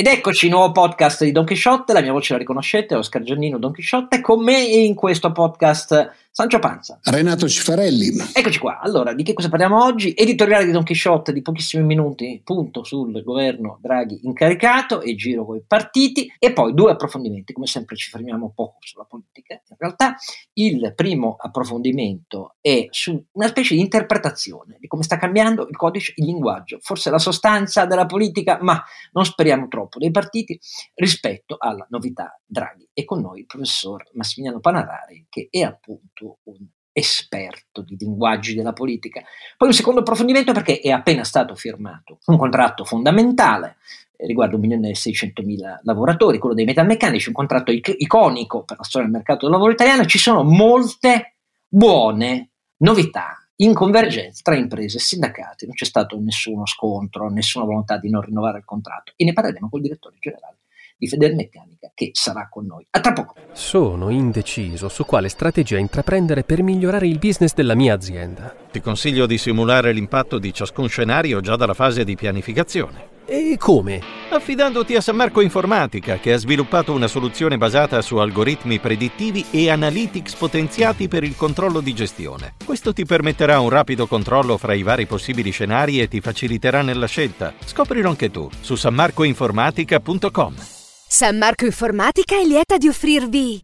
Ed eccoci, nuovo podcast di Don Chisciotte, la mia voce la riconoscete, Oscar Giannino Don Chisciotte, con me in questo podcast Sancio Panza. Renato Cifarelli. Eccoci qua, allora di che cosa parliamo oggi? Editoriale di Don Chisciotte di pochissimi minuti, punto sul governo Draghi incaricato e giro con i partiti e poi due approfondimenti, come sempre ci fermiamo poco sulla politica. In realtà il primo approfondimento è su una specie di interpretazione di come sta cambiando il codice, il linguaggio, forse la sostanza della politica, ma non speriamo troppo dei partiti rispetto alla novità Draghi. E con noi il professor Massimiliano Panarari che è appunto diventato un esperto di linguaggi della politica. Poi un secondo approfondimento perché è appena stato firmato un contratto fondamentale eh, riguardo 1.600.000 lavoratori, quello dei metalmeccanici, un contratto ic- iconico per la storia del mercato del lavoro italiano, ci sono molte buone novità in convergenza tra imprese e sindacati, non c'è stato nessuno scontro, nessuna volontà di non rinnovare il contratto e ne parleremo col direttore generale di Federmeccanica che sarà con noi. A tra poco. Sono indeciso su quale strategia intraprendere per migliorare il business della mia azienda. Ti consiglio di simulare l'impatto di ciascun scenario già dalla fase di pianificazione. E come? Affidandoti a San Marco Informatica, che ha sviluppato una soluzione basata su algoritmi predittivi e analytics potenziati per il controllo di gestione. Questo ti permetterà un rapido controllo fra i vari possibili scenari e ti faciliterà nella scelta. Scoprilo anche tu su sanmarcoinformatica.com. San Marco Informatica è lieta di offrirvi.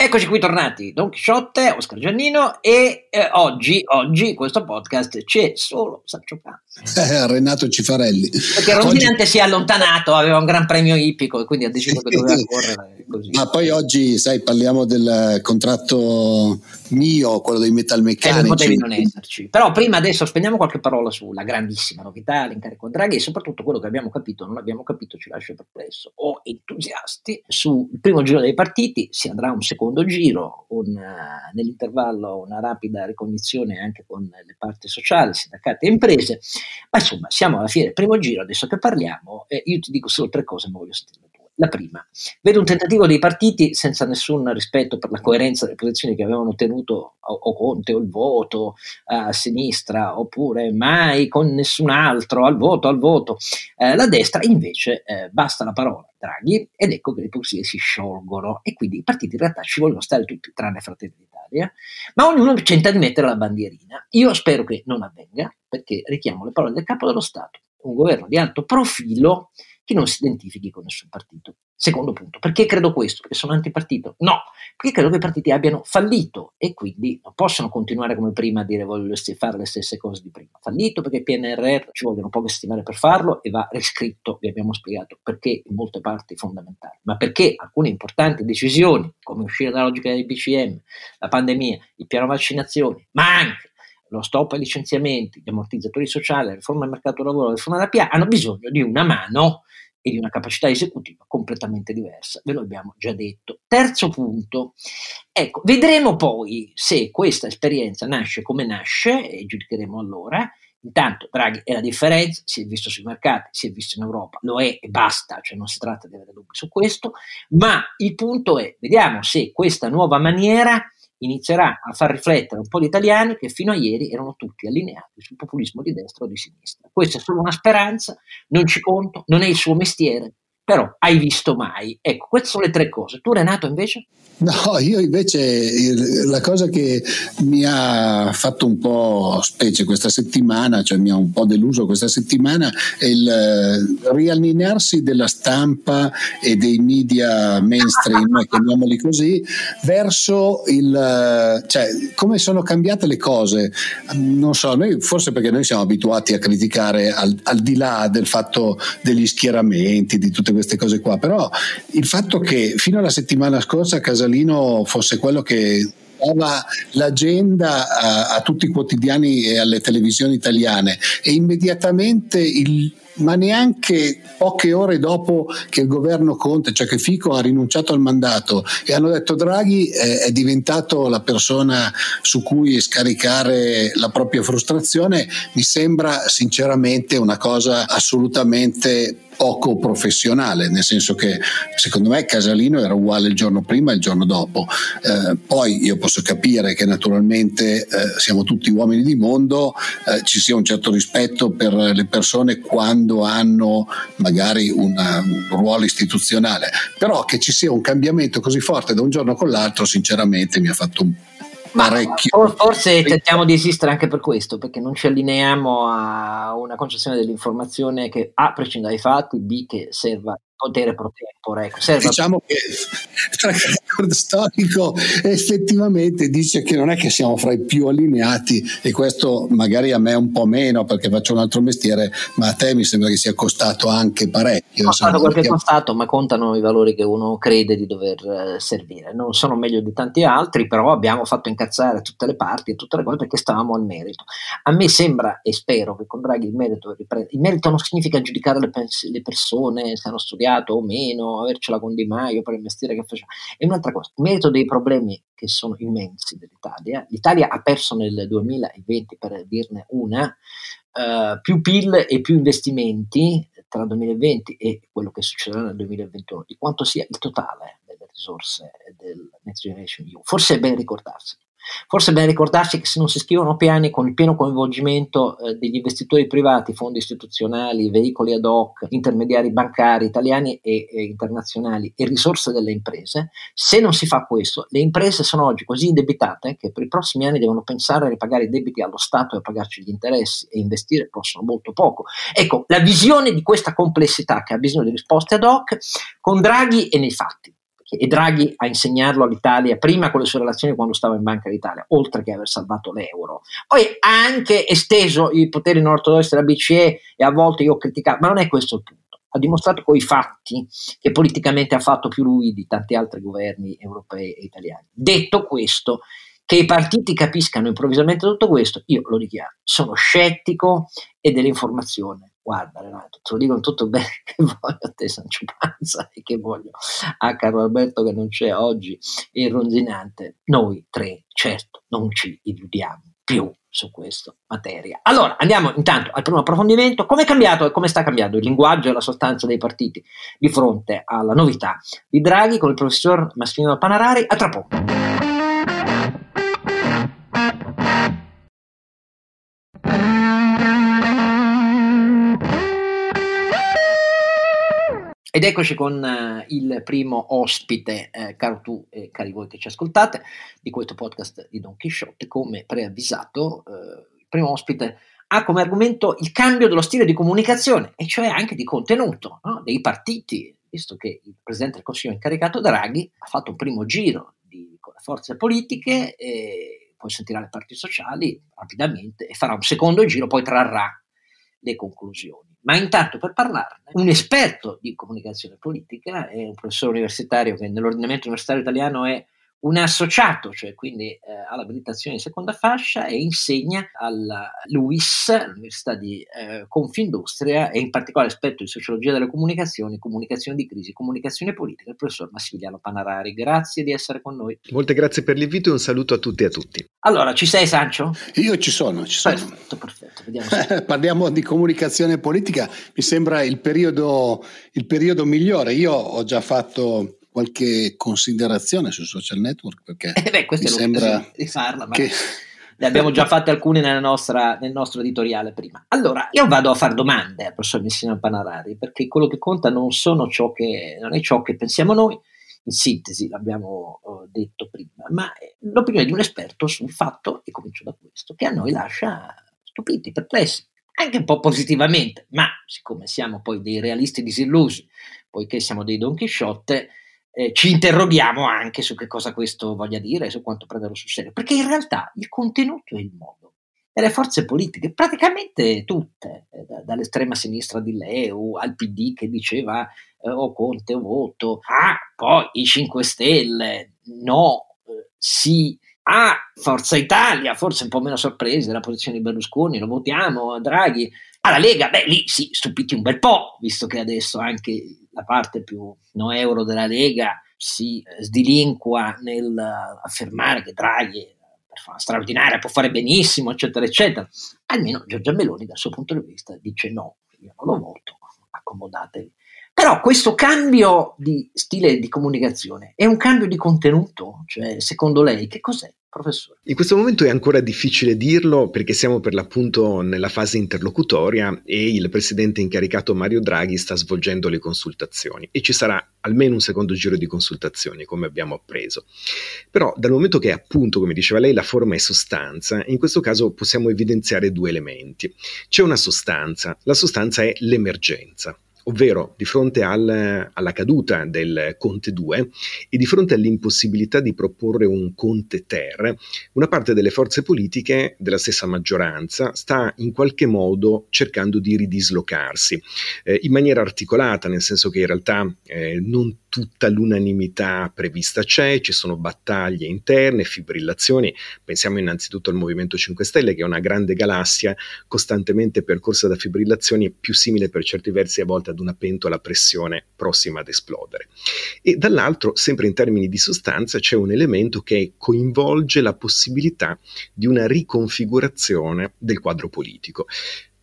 Eccoci qui tornati, Don Chisciotte, Oscar Giannino e eh, oggi, oggi questo podcast c'è solo Sancio Panza. Eh, Renato Cifarelli. Perché Rondinante oggi... si è allontanato, aveva un gran premio ippico e quindi ha deciso che doveva correre così. Ma poi oggi, sai, parliamo del contratto mio, quello dei metalmeccanici. Eh, non potevi non esserci. Però prima adesso spendiamo qualche parola sulla grandissima novità, l'incarico Draghi e soprattutto quello che abbiamo capito, non abbiamo capito, ci lascia perplesso o entusiasti. Sul primo giro dei partiti si andrà un secondo secondo giro, una, nell'intervallo una rapida ricognizione anche con le parti sociali, sindacati e imprese, ma insomma siamo alla fine del primo giro, adesso che parliamo, eh, io ti dico solo tre cose, ma voglio sentire la prima, vedo un tentativo dei partiti senza nessun rispetto per la coerenza delle posizioni che avevano tenuto o, o Conte o il voto a sinistra, oppure mai con nessun altro al voto, al voto. Eh, la destra invece eh, basta la parola Draghi ed ecco che le posizioni si sciolgono e quindi i partiti in realtà ci vogliono stare tutti tranne Fratelli d'Italia, ma ognuno tenta di mettere la bandierina. Io spero che non avvenga perché richiamo le parole del capo dello Stato, un governo di alto profilo che non si identifichi con nessun partito. Secondo punto, perché credo questo? Perché sono antipartito? No, perché credo che i partiti abbiano fallito e quindi non possono continuare come prima a dire voglio fare le stesse cose di prima. Fallito perché PNRR ci vogliono poche settimane per farlo e va riscritto, vi abbiamo spiegato perché in molte parti fondamentali, ma perché alcune importanti decisioni, come uscire dalla logica dei BCM, la pandemia, il piano vaccinazioni, ma anche lo stop ai licenziamenti, gli ammortizzatori sociali, la riforma del mercato del lavoro, la riforma della PA, hanno bisogno di una mano e di una capacità esecutiva completamente diversa, ve lo abbiamo già detto. Terzo punto, ecco, vedremo poi se questa esperienza nasce come nasce e giudicheremo allora. Intanto Draghi è la differenza, si è visto sui mercati, si è visto in Europa, lo è e basta, cioè non si tratta di avere dubbi su questo, ma il punto è, vediamo se questa nuova maniera inizierà a far riflettere un po' gli italiani che fino a ieri erano tutti allineati sul populismo di destra o di sinistra. Questa è solo una speranza, non ci conto, non è il suo mestiere, però hai visto mai? Ecco, queste sono le tre cose. Tu Renato invece? No, io invece la cosa che mi ha fatto un po' specie questa settimana, cioè mi ha un po' deluso questa settimana, è il eh, riallinearsi della stampa e dei media mainstream, chiamiamoli così, verso il... Eh, cioè come sono cambiate le cose. Non so, noi, forse perché noi siamo abituati a criticare al, al di là del fatto degli schieramenti, di tutte queste queste cose qua, però il fatto che fino alla settimana scorsa Casalino fosse quello che dava l'agenda a, a, tutti i quotidiani e alle televisioni italiane e immediatamente il, ma neanche poche ore dopo che il governo Conte, cioè che Fico ha rinunciato al mandato e hanno detto Draghi è, è diventato la persona su cui scaricare la propria frustrazione, mi sembra sinceramente una cosa assolutamente poco professionale, nel senso che secondo me Casalino era uguale il giorno prima e il giorno dopo. Eh, poi io posso capire che naturalmente eh, siamo tutti uomini di mondo, eh, ci sia un certo rispetto per le persone quando hanno magari una, un ruolo istituzionale, però che ci sia un cambiamento così forte da un giorno con l'altro sinceramente mi ha fatto un parecchio. forse tentiamo di esistere anche per questo, perché non ci allineiamo a una concezione dell'informazione che A prescinda dai fatti, B che serva potere pro tempore. Ecco, diciamo che il record storico effettivamente dice che non è che siamo fra i più allineati e questo magari a me un po' meno perché faccio un altro mestiere, ma a te mi sembra che sia costato anche parecchio. Costato quel che è costato, ma contano i valori che uno crede di dover eh, servire. Non sono meglio di tanti altri, però abbiamo fatto incazzare tutte le parti e tutte le cose perché stavamo al merito. A me sembra e spero che con Draghi il merito riprenda. Il merito non significa giudicare le, pers- le persone se hanno studiato o meno, avercela con Di Maio per il mestiere che facciamo. E un'altra cosa, il merito dei problemi che sono immensi dell'Italia, l'Italia ha perso nel 2020, per dirne una, Uh, più PIL e più investimenti tra il 2020 e quello che succederà nel 2021, di quanto sia il totale delle risorse del Next Generation EU. Forse è ben ricordarselo. Forse è bene ricordarci che se non si scrivono piani con il pieno coinvolgimento eh, degli investitori privati, fondi istituzionali, veicoli ad hoc, intermediari bancari italiani e, e, internazionali e risorse delle imprese, se non si fa questo, le imprese sono oggi così indebitate che per i prossimi anni devono pensare a ripagare i debiti allo Stato e a pagarci gli interessi e investire possono molto poco. Ecco, la visione di questa complessità che ha bisogno di risposte ad hoc con Draghi e nei fatti e Draghi a insegnarlo all'Italia prima con le sue relazioni quando stava in Banca d'Italia, oltre che aver salvato l'euro. Poi ha anche esteso i poteri ortodossi della BCE e a volte io ho criticato, ma non è questo il punto. Ha dimostrato con i fatti che politicamente ha fatto più lui di tanti altri governi europei e italiani. Detto questo, che i partiti capiscano improvvisamente tutto questo, io lo dichiaro, sono scettico e dell'informazione guarda Renato, te lo dico tutto bene che voglio a te Sancio Panza e che voglio a Carlo Alberto che non c'è oggi, il ronzinante, noi tre certo non ci illudiamo più su questa materia. Allora, andiamo intanto al primo approfondimento. Come è cambiato e come sta cambiando il linguaggio e la sostanza dei partiti di fronte alla novità di Draghi con il professor Massimiliano Panarari? A tra poco. Ed eccoci con uh, il primo ospite, eh, caro tu e cari voi che ci ascoltate, di questo podcast di Don Quixote. Come preavvisato, eh, il primo ospite ha come argomento il cambio dello stile di comunicazione, e cioè anche di contenuto no? dei partiti, visto che il Presidente del Consiglio incaricato Draghi ha fatto un primo giro di, con le forze politiche, poi sentirà le parti sociali rapidamente e farà un secondo giro, poi trarrà le conclusioni. Ma intanto per parlarne, un esperto di comunicazione politica è un professore universitario che nell'ordinamento universitario italiano è un associato, cioè quindi eh, ha l'abilitazione di seconda fascia e insegna alla LUIS, l'Università di eh, Confindustria, e in particolare esperto di sociologia delle comunicazioni, comunicazione di crisi, comunicazione politica, il professor Massimiliano Panarari. Grazie di essere con noi. Molte grazie per l'invito e un saluto a tutti e a tutti. Allora, ci sei Sancio? Io ci sono, ci sono. Perfetto, perfetto. Vediamo Parliamo di comunicazione politica, mi sembra il periodo, il periodo migliore. Io ho già fatto qualche considerazione sui social network perché eh beh, mi sembra di farla, ma che... ne abbiamo già fatte alcune nostra, nel nostro editoriale prima. Allora, io vado a fare domande al professor Messina Panarari perché quello che conta non, che, non è ciò che pensiamo noi, in sintesi l'abbiamo uh, detto prima, ma l'opinione di un esperto sul fatto, e comincio da questo, che a noi lascia stupiti, perplessi, anche un po' positivamente, ma siccome siamo poi dei realisti disillusi, poiché siamo dei Don Chisciotte, eh, ci interroghiamo anche su che cosa questo voglia dire e su quanto prenderlo sul serio, perché in realtà il contenuto è il modo. E le forze politiche, praticamente tutte, eh, da, dall'estrema sinistra di Leu al PD che diceva eh, o Conte o voto, ah, poi i 5 Stelle, no, eh, sì, ah, Forza Italia, forse un po' meno sorpresi della posizione di Berlusconi, lo votiamo, Draghi, alla Lega, beh lì sì, stupiti un bel po', visto che adesso anche la parte più no euro della Lega si eh, sdilinqua nel affermare che Draghi fare straordinaria può fare benissimo, eccetera, eccetera. Almeno Giorgia Meloni dal suo punto di vista dice no, io non lo voto, accomodatevi Però questo cambio di stile di comunicazione è un cambio di contenuto? Cioè, secondo lei, che cos'è? Professore. In questo momento è ancora difficile dirlo perché siamo per l'appunto nella fase interlocutoria e il presidente incaricato Mario Draghi sta svolgendo le consultazioni e ci sarà almeno un secondo giro di consultazioni come abbiamo appreso. Però dal momento che appunto, come diceva lei, la forma è sostanza, in questo caso possiamo evidenziare due elementi. C'è una sostanza, la sostanza è l'emergenza ovvero di fronte al, alla caduta del Conte 2 e di fronte all'impossibilità di proporre un Conte Ter, una parte delle forze politiche della stessa maggioranza sta in qualche modo cercando di ridislocarsi eh, in maniera articolata, nel senso che in realtà eh, non tutta l'unanimità prevista c'è, ci sono battaglie interne, fibrillazioni. Pensiamo innanzitutto al Movimento 5 Stelle, che è una grande galassia costantemente percorsa da fibrillazioni, più simile per certi versi a volte ad una pentola a pressione prossima ad esplodere. E dall'altro, sempre in termini di sostanza, c'è un elemento che coinvolge la possibilità di una riconfigurazione del quadro politico.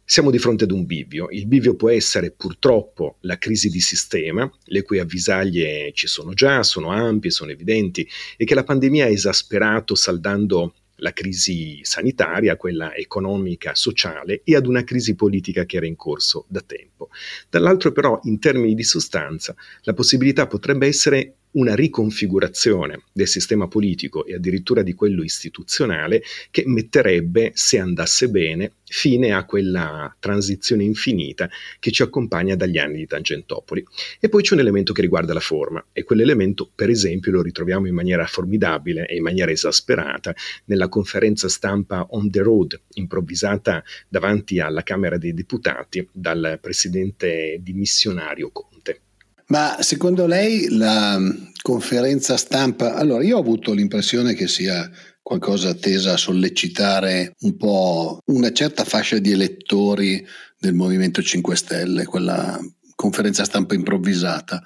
Siamo di fronte ad un bivio. Il bivio può essere purtroppo la crisi di sistema, le cui avvisaglie ci sono già, sono ampie, sono evidenti e che la pandemia ha esasperato saldando la crisi sanitaria, quella economica, sociale e ad una crisi politica che era in corso da tempo. Dall'altro però, in termini di sostanza, la possibilità potrebbe essere una riconfigurazione del sistema politico e addirittura di quello istituzionale che metterebbe, se andasse bene, fine a quella transizione infinita che ci accompagna dagli anni di Tangentopoli. E poi c'è un elemento che riguarda la forma e quell'elemento, per esempio, lo ritroviamo in maniera formidabile e in maniera esasperata nella conferenza stampa on the road improvvisata davanti alla Camera dei Deputati dal presidente dimissionario Conte. Ma secondo lei la conferenza stampa, allora io ho avuto l'impressione che sia qualcosa tesa a sollecitare un po' una certa fascia di elettori del Movimento 5 Stelle, quella conferenza stampa improvvisata,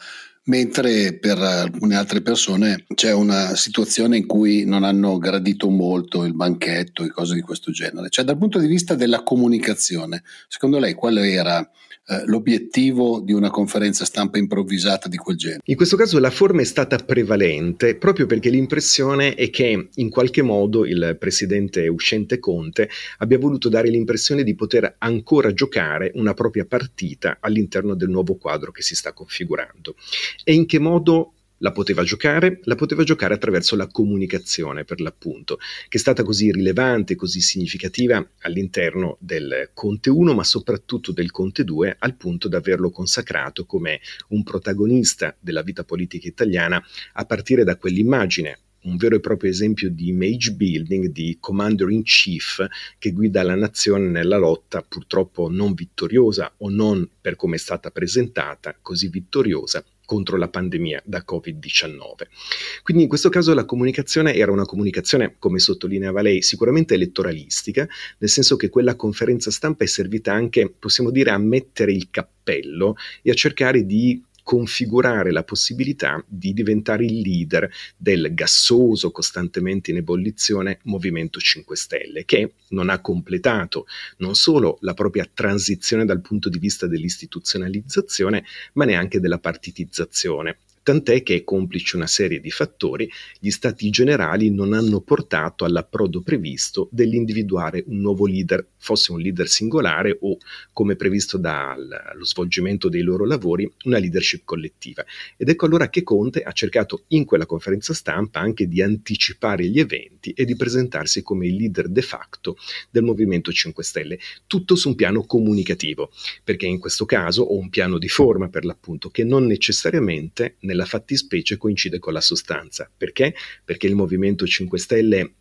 mentre per alcune altre persone c'è una situazione in cui non hanno gradito molto il banchetto e cose di questo genere. Cioè dal punto di vista della comunicazione, secondo lei qual era eh, l'obiettivo di una conferenza stampa improvvisata di quel genere. In questo caso la forma è stata prevalente proprio perché l'impressione è che in qualche modo il presidente uscente Conte abbia voluto dare l'impressione di poter ancora giocare una propria partita all'interno del nuovo quadro che si sta configurando. E in che modo la poteva giocare? La poteva giocare attraverso la comunicazione, per l'appunto, che è stata così rilevante, così significativa all'interno del Conte 1, ma soprattutto del Conte 2, al punto da averlo consacrato come un protagonista della vita politica italiana a partire da quell'immagine un vero e proprio esempio di image building, di commander in chief che guida la nazione nella lotta purtroppo non vittoriosa o non per come è stata presentata, così vittoriosa contro la pandemia da Covid-19. Quindi in questo caso la comunicazione era una comunicazione, come sottolineava lei, sicuramente elettoralistica, nel senso che quella conferenza stampa è servita anche, possiamo dire, a mettere il cappello e a cercare di configurare la possibilità di diventare il leader del gassoso, costantemente in ebollizione Movimento 5 Stelle, che non ha completato non solo la propria transizione dal punto di vista dell'istituzionalizzazione, ma neanche della partitizzazione tant'è che, complice una serie di fattori, gli stati generali non hanno portato all'approdo previsto dell'individuare un nuovo leader, fosse un leader singolare o, come previsto dallo svolgimento dei loro lavori, una leadership collettiva. Ed ecco allora che Conte ha cercato in quella conferenza stampa anche di anticipare gli eventi e di presentarsi come il leader de facto del Movimento 5 Stelle, tutto su un piano comunicativo, perché in questo caso, o un piano di forma per l'appunto, che non necessariamente nella nella fattispecie coincide con la sostanza. Perché? Perché il Movimento 5 Stelle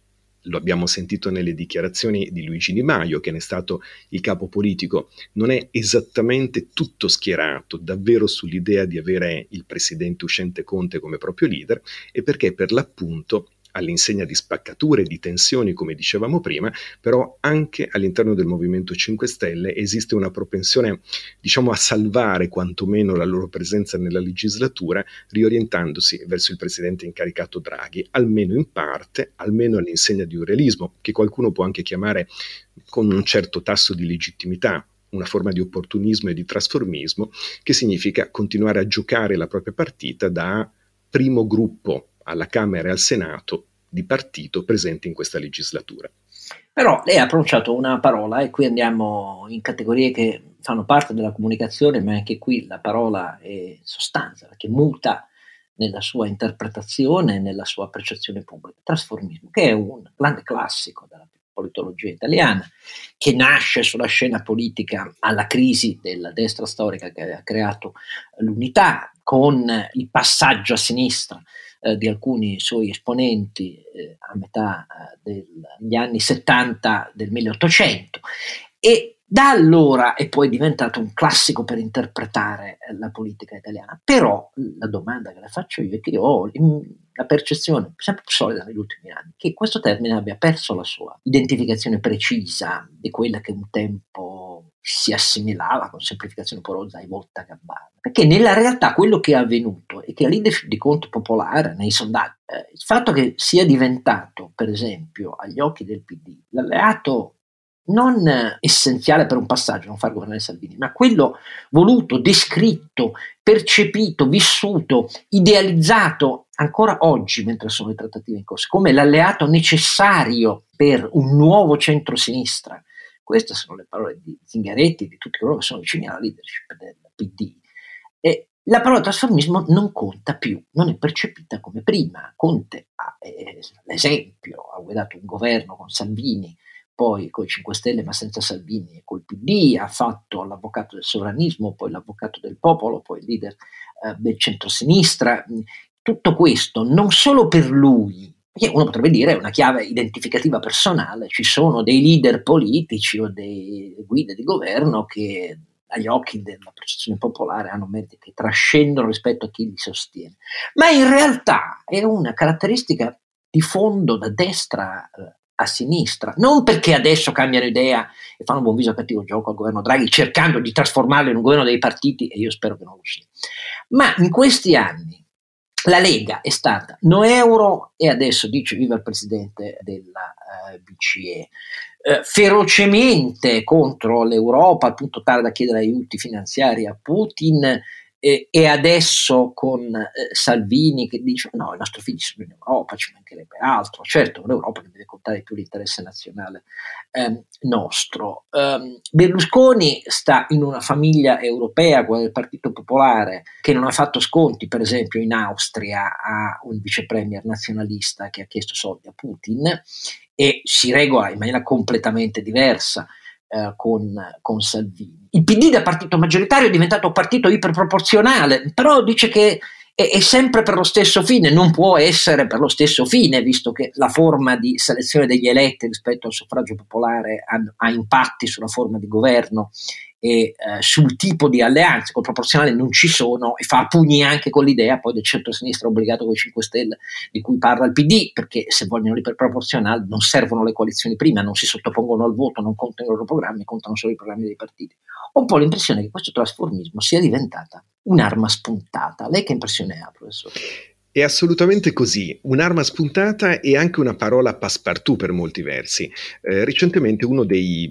lo abbiamo sentito nelle dichiarazioni di Luigi Di Maio, che ne è stato il capo politico, non è esattamente tutto schierato davvero sull'idea di avere il presidente uscente Conte come proprio leader, e perché per l'appunto all'insegna di spaccature di tensioni, come dicevamo prima, però anche all'interno del Movimento 5 Stelle esiste una propensione, diciamo, a salvare quantomeno la loro presenza nella legislatura, riorientandosi verso il presidente incaricato Draghi, almeno in parte, almeno all'insegna di un realismo, che qualcuno può anche chiamare con un certo tasso di legittimità una forma di opportunismo e di trasformismo che significa continuare a giocare la propria partita da primo gruppo alla Camera e al Senato di partito presenti in questa legislatura. Però lei ha pronunciato una parola e qui andiamo in categorie che fanno parte della comunicazione, ma anche qui la parola è sostanza, perché muta nella sua interpretazione, nella sua percezione pubblica. Trasformismo, che è un grande classico della politologia italiana, che nasce sulla scena politica alla crisi della destra storica che ha creato l'unità, con il passaggio a sinistra eh, di alcuni suoi esponenti eh, a metà eh, degli anni 70 del 1800 e da allora è poi diventato un classico per interpretare eh, la politica italiana. Però la domanda che le faccio io è che io ho la percezione, sempre più solida negli ultimi anni, che questo termine abbia perso la sua identificazione precisa di quella che un tempo si assimilava con semplificazione porosa ai Volta Gabbana. Perché nella realtà quello che è avvenuto è che a leadership di conto popolare, nei sondaggi, eh, il fatto che sia diventato, per esempio, agli occhi del PD, l'alleato non essenziale per un passaggio, non far governare Salvini, ma quello voluto, descritto, percepito, vissuto, idealizzato ancora oggi, mentre sono le trattative in corso, come l'alleato necessario per un nuovo centro-sinistra. Queste sono le parole di Zingaretti e di tutti coloro che sono vicini alla leadership del PD. E la parola trasformismo non conta più, non è percepita come prima. Conte ha eh, l'esempio, ha guidato un governo con Salvini poi con i 5 Stelle ma senza Salvini e col PD, ha fatto l'avvocato del sovranismo, poi l'avvocato del popolo, poi il leader eh, del centrosinistra. Tutto questo non solo per lui, perché uno potrebbe dire è una chiave identificativa personale, ci sono dei leader politici o dei guide di governo che agli occhi della percezione popolare hanno meriti che trascendono rispetto a chi li sostiene, ma in realtà è una caratteristica di fondo da destra eh, a sinistra, non perché adesso cambiano idea e fanno un buon viso a cattivo gioco al governo Draghi cercando di trasformarlo in un governo dei partiti e io spero che non lo sia. Ma in questi anni la Lega è stata no euro e adesso dice viva il presidente della eh, BCE, eh, ferocemente contro l'Europa al punto tale da chiedere aiuti finanziari a Putin e, e adesso con eh, Salvini che dice no, i nostri figli sono in Europa, ci mancherebbe altro, certo un'Europa che deve contare più l'interesse nazionale ehm, nostro. Um, Berlusconi sta in una famiglia europea, quella del Partito Popolare, che non ha fatto sconti, per esempio in Austria a un vice premier nazionalista che ha chiesto soldi a Putin e si regola in maniera completamente diversa eh, con, con, Salvini. Il PD da partito maggioritario è diventato partito iperproporzionale, però dice che è, è, sempre per lo stesso fine, non può essere per lo stesso fine, visto che la forma di selezione degli eletti rispetto al suffragio popolare ha, ha impatti sulla forma di governo e eh, sul tipo di alleanze col proporzionale non ci sono e fa pugni anche con l'idea poi del centro-sinistra obbligato con i 5 Stelle di cui parla il PD perché se vogliono l'iperproporzionale non servono le coalizioni prima, non si sottopongono al voto, non contano i loro programmi, contano solo i programmi dei partiti. Ho un po' l'impressione che questo trasformismo sia diventata un'arma spuntata. Lei che impressione ha, professore? È assolutamente così, un'arma spuntata e anche una parola passepartout per molti versi. Eh, recentemente uno dei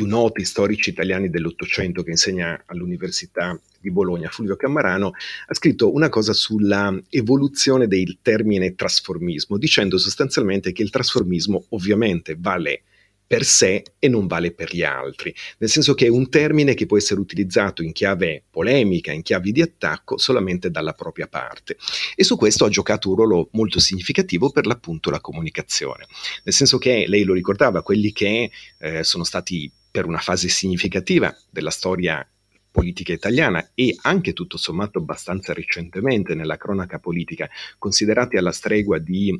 più noti storici italiani dell'Ottocento che insegna all'Università di Bologna, Fulvio Cammarano, ha scritto una cosa sulla evoluzione del termine trasformismo, dicendo sostanzialmente che il trasformismo ovviamente vale per sé e non vale per gli altri, nel senso che è un termine che può essere utilizzato in chiave polemica, in chiave di attacco, solamente dalla propria parte. E su questo ha giocato un ruolo molto significativo per l'appunto la comunicazione, nel senso che lei lo ricordava, quelli che eh, sono stati per una fase significativa della storia politica italiana e anche tutto sommato abbastanza recentemente nella cronaca politica, considerati alla stregua di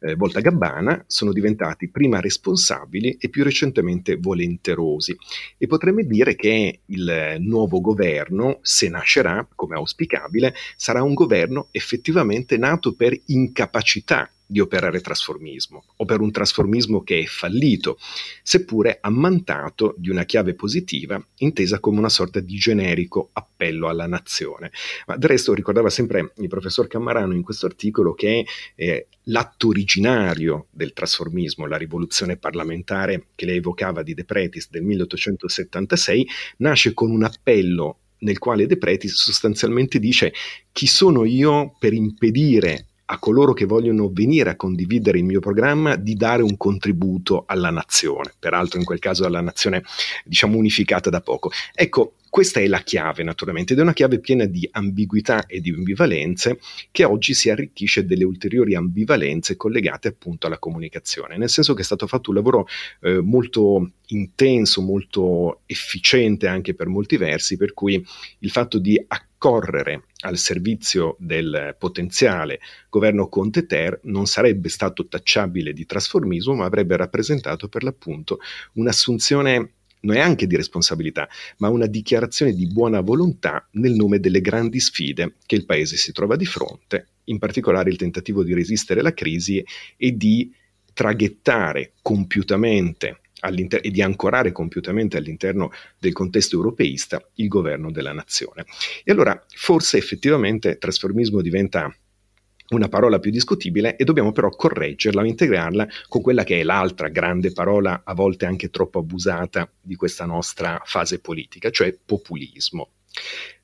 eh, Volta Gabbana, sono diventati prima responsabili e più recentemente volenterosi. E potremmo dire che il nuovo governo, se nascerà come auspicabile, sarà un governo effettivamente nato per incapacità di operare trasformismo o per un trasformismo che è fallito, seppure ammantato di una chiave positiva intesa come una sorta di generico appello alla nazione. Ma del resto ricordava sempre il professor Cammarano in questo articolo che eh, l'atto originario del trasformismo, la rivoluzione parlamentare che lei evocava di De Pretis del 1876, nasce con un appello nel quale De Pretis sostanzialmente dice chi sono io per impedire a coloro che vogliono venire a condividere il mio programma di dare un contributo alla nazione, peraltro in quel caso alla nazione diciamo unificata da poco. Ecco, questa è la chiave naturalmente ed è una chiave piena di ambiguità e di ambivalenze che oggi si arricchisce delle ulteriori ambivalenze collegate appunto alla comunicazione, nel senso che è stato fatto un lavoro eh, molto intenso, molto efficiente anche per molti versi, per cui il fatto di accorrere al servizio del potenziale governo Conte Ter non sarebbe stato tacciabile di trasformismo, ma avrebbe rappresentato per l'appunto un'assunzione neanche di responsabilità, ma una dichiarazione di buona volontà nel nome delle grandi sfide che il Paese si trova di fronte, in particolare il tentativo di resistere alla crisi e di traghettare compiutamente e di ancorare compiutamente all'interno del contesto europeista il governo della nazione. E allora forse effettivamente trasformismo diventa una parola più discutibile e dobbiamo però correggerla o integrarla con quella che è l'altra grande parola, a volte anche troppo abusata, di questa nostra fase politica, cioè populismo.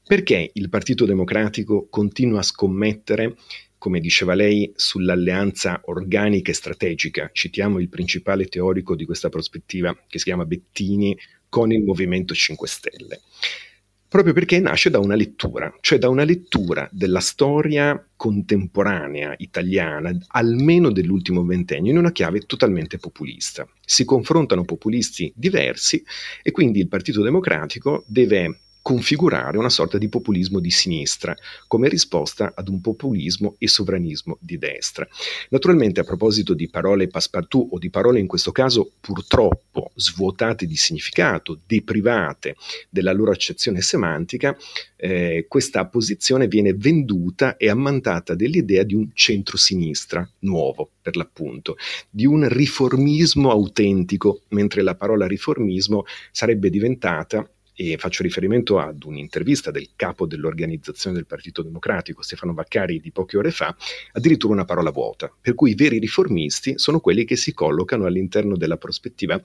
Perché il Partito Democratico continua a scommettere, come diceva lei, sull'alleanza organica e strategica? Citiamo il principale teorico di questa prospettiva, che si chiama Bettini, con il Movimento 5 Stelle proprio perché nasce da una lettura, cioè da una lettura della storia contemporanea italiana, almeno dell'ultimo ventennio, in una chiave totalmente populista. Si confrontano populisti diversi e quindi il Partito Democratico deve configurare una sorta di populismo di sinistra come risposta ad un populismo e sovranismo di destra. Naturalmente a proposito di parole passepartout o di parole in questo caso purtroppo svuotate di significato, deprivate della loro accezione semantica, eh, questa posizione viene venduta e ammantata dell'idea di un centro-sinistra nuovo, per l'appunto, di un riformismo autentico, mentre la parola riformismo sarebbe diventata e faccio riferimento ad un'intervista del capo dell'organizzazione del Partito Democratico, Stefano Vaccari, di poche ore fa, addirittura una parola vuota, per cui i veri riformisti sono quelli che si collocano all'interno della prospettiva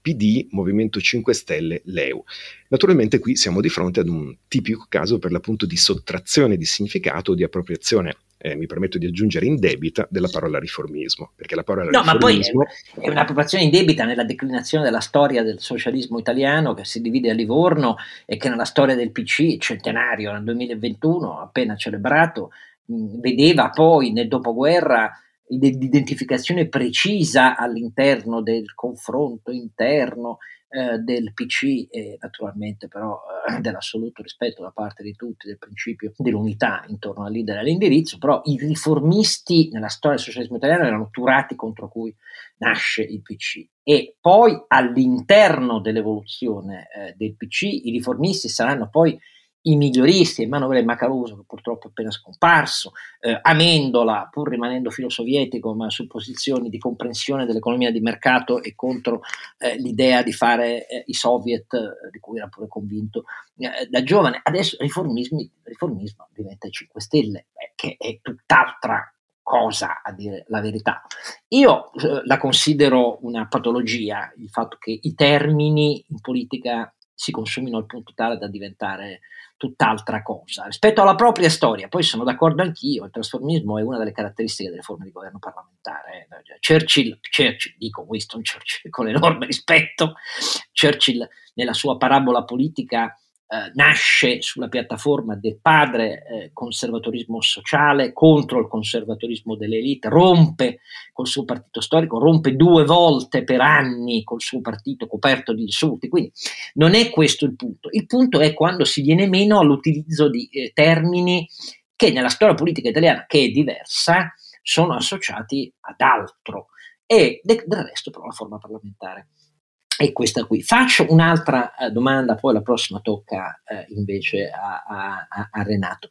PD, Movimento 5 Stelle, Leu. Naturalmente qui siamo di fronte ad un tipico caso per l'appunto di sottrazione di significato o di appropriazione eh, mi permetto di aggiungere in debita della parola riformismo, perché la parola no, riformismo... ma poi è un'appropriazione in debita nella declinazione della storia del socialismo italiano che si divide a Livorno e che nella storia del PC, centenario nel 2021, appena celebrato, mh, vedeva poi nel dopoguerra l'identificazione precisa all'interno del confronto interno eh, del PC e naturalmente però eh, dell'assoluto rispetto da parte di tutti del principio dell'unità intorno al leader e all'indirizzo, però i riformisti nella storia del socialismo italiano erano turati contro cui nasce il PC e poi all'interno dell'evoluzione eh, del PC i riformisti saranno poi i miglioristi, Emanuele Macaruso che purtroppo è appena scomparso, eh, Amendola pur rimanendo filosovietico ma su posizioni di comprensione dell'economia di mercato e contro eh, l'idea di fare eh, i soviet eh, di cui era pure convinto eh, da giovane. Adesso riformismo diventa i 5 Stelle, che è tutt'altra cosa a dire la verità. Io eh, la considero una patologia il fatto che i termini in politica si consumino al punto tale da diventare tutt'altra cosa rispetto alla propria storia. Poi sono d'accordo anch'io, il trasformismo è una delle caratteristiche delle forme di governo parlamentare. Churchill, Churchill, dico Winston Churchill con enorme rispetto, Churchill nella sua parabola politica eh, nasce sulla piattaforma del padre eh, conservatorismo sociale contro il conservatorismo dell'elite, rompe col suo partito storico, rompe due volte per anni col suo partito coperto di insulti. Quindi non è questo il punto. Il punto è quando si viene meno all'utilizzo di eh, termini che nella storia politica italiana, che è diversa, sono associati ad altro e del resto però la forma parlamentare è questa qui. Faccio un'altra eh, domanda, poi la prossima tocca eh, invece a, a, a, Renato.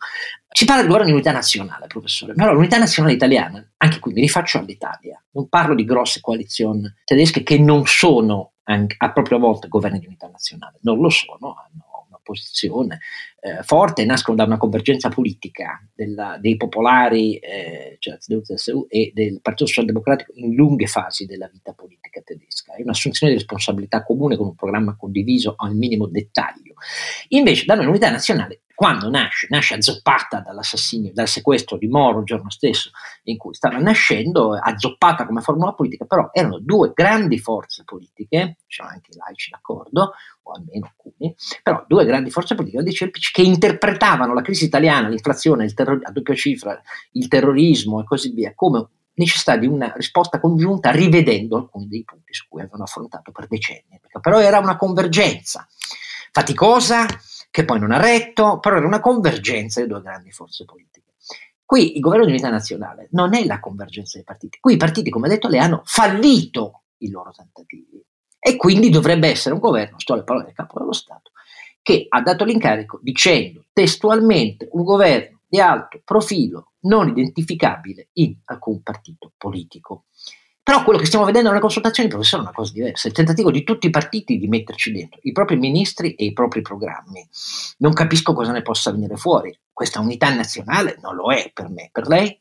Ci parla governo di unità nazionale, professore. Però l'unità nazionale italiana, anche qui mi rifaccio all'Italia, non parlo di grosse coalizioni tedesche che non sono anche, a propria volta governi di unità nazionale, non lo sono, hanno un'opposizione eh, forte, nascono da una convergenza politica della, dei popolari eh, cioè e del Partito Socialdemocratico in lunghe fasi della vita politica tedesca. È un'assunzione di responsabilità comune con un programma condiviso al minimo dettaglio. Invece da noi l'unità nazionale quando nasce, nasce azzoppata dall'assassinio, dal sequestro di Moro il giorno stesso in cui stava nascendo, azzoppata come formula politica, però erano due grandi forze politiche, diciamo anche i laici d'accordo, o almeno alcuni, però due grandi forze politiche che interpretavano la crisi italiana, l'inflazione, il terror- a doppia cifra, il terrorismo e così via, come necessità di una risposta congiunta rivedendo alcuni dei punti su cui avevano affrontato per decenni, però era una convergenza faticosa, che poi non ha retto, però era una convergenza delle due grandi forze politiche. Qui il governo di unità nazionale non è la convergenza dei partiti, qui i partiti, come detto, le hanno fallito i loro tentativi. E quindi dovrebbe essere un governo, sto alle parole del capo dello Stato, che ha dato l'incarico dicendo testualmente un governo di alto profilo non identificabile in alcun partito politico. Però quello che stiamo vedendo nelle consultazioni, professore, è una cosa diversa. Il tentativo di tutti i partiti di metterci dentro i propri ministri e i propri programmi. Non capisco cosa ne possa venire fuori. Questa unità nazionale non lo è per me. Per lei?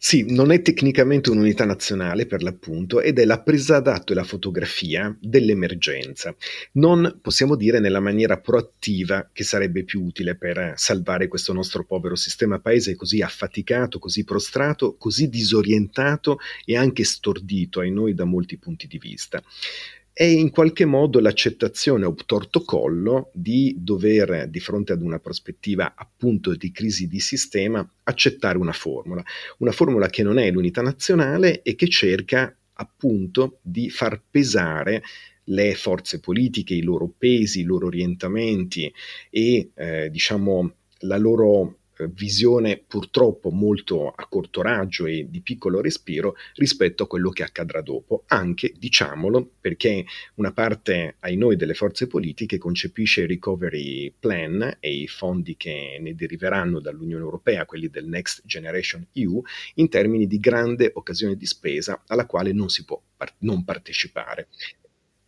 Sì, non è tecnicamente un'unità nazionale per l'appunto ed è la presa d'atto e la fotografia dell'emergenza, non possiamo dire nella maniera proattiva che sarebbe più utile per salvare questo nostro povero sistema paese così affaticato, così prostrato, così disorientato e anche stordito ai noi da molti punti di vista è in qualche modo l'accettazione obtorto collo di dover, di fronte ad una prospettiva appunto di crisi di sistema, accettare una formula, una formula che non è l'unità nazionale e che cerca appunto di far pesare le forze politiche, i loro pesi, i loro orientamenti e eh, diciamo la loro visione purtroppo molto a corto raggio e di piccolo respiro rispetto a quello che accadrà dopo, anche, diciamolo, perché una parte ai noi delle forze politiche concepisce il recovery plan e i fondi che ne deriveranno dall'Unione Europea, quelli del Next Generation EU, in termini di grande occasione di spesa alla quale non si può par- non partecipare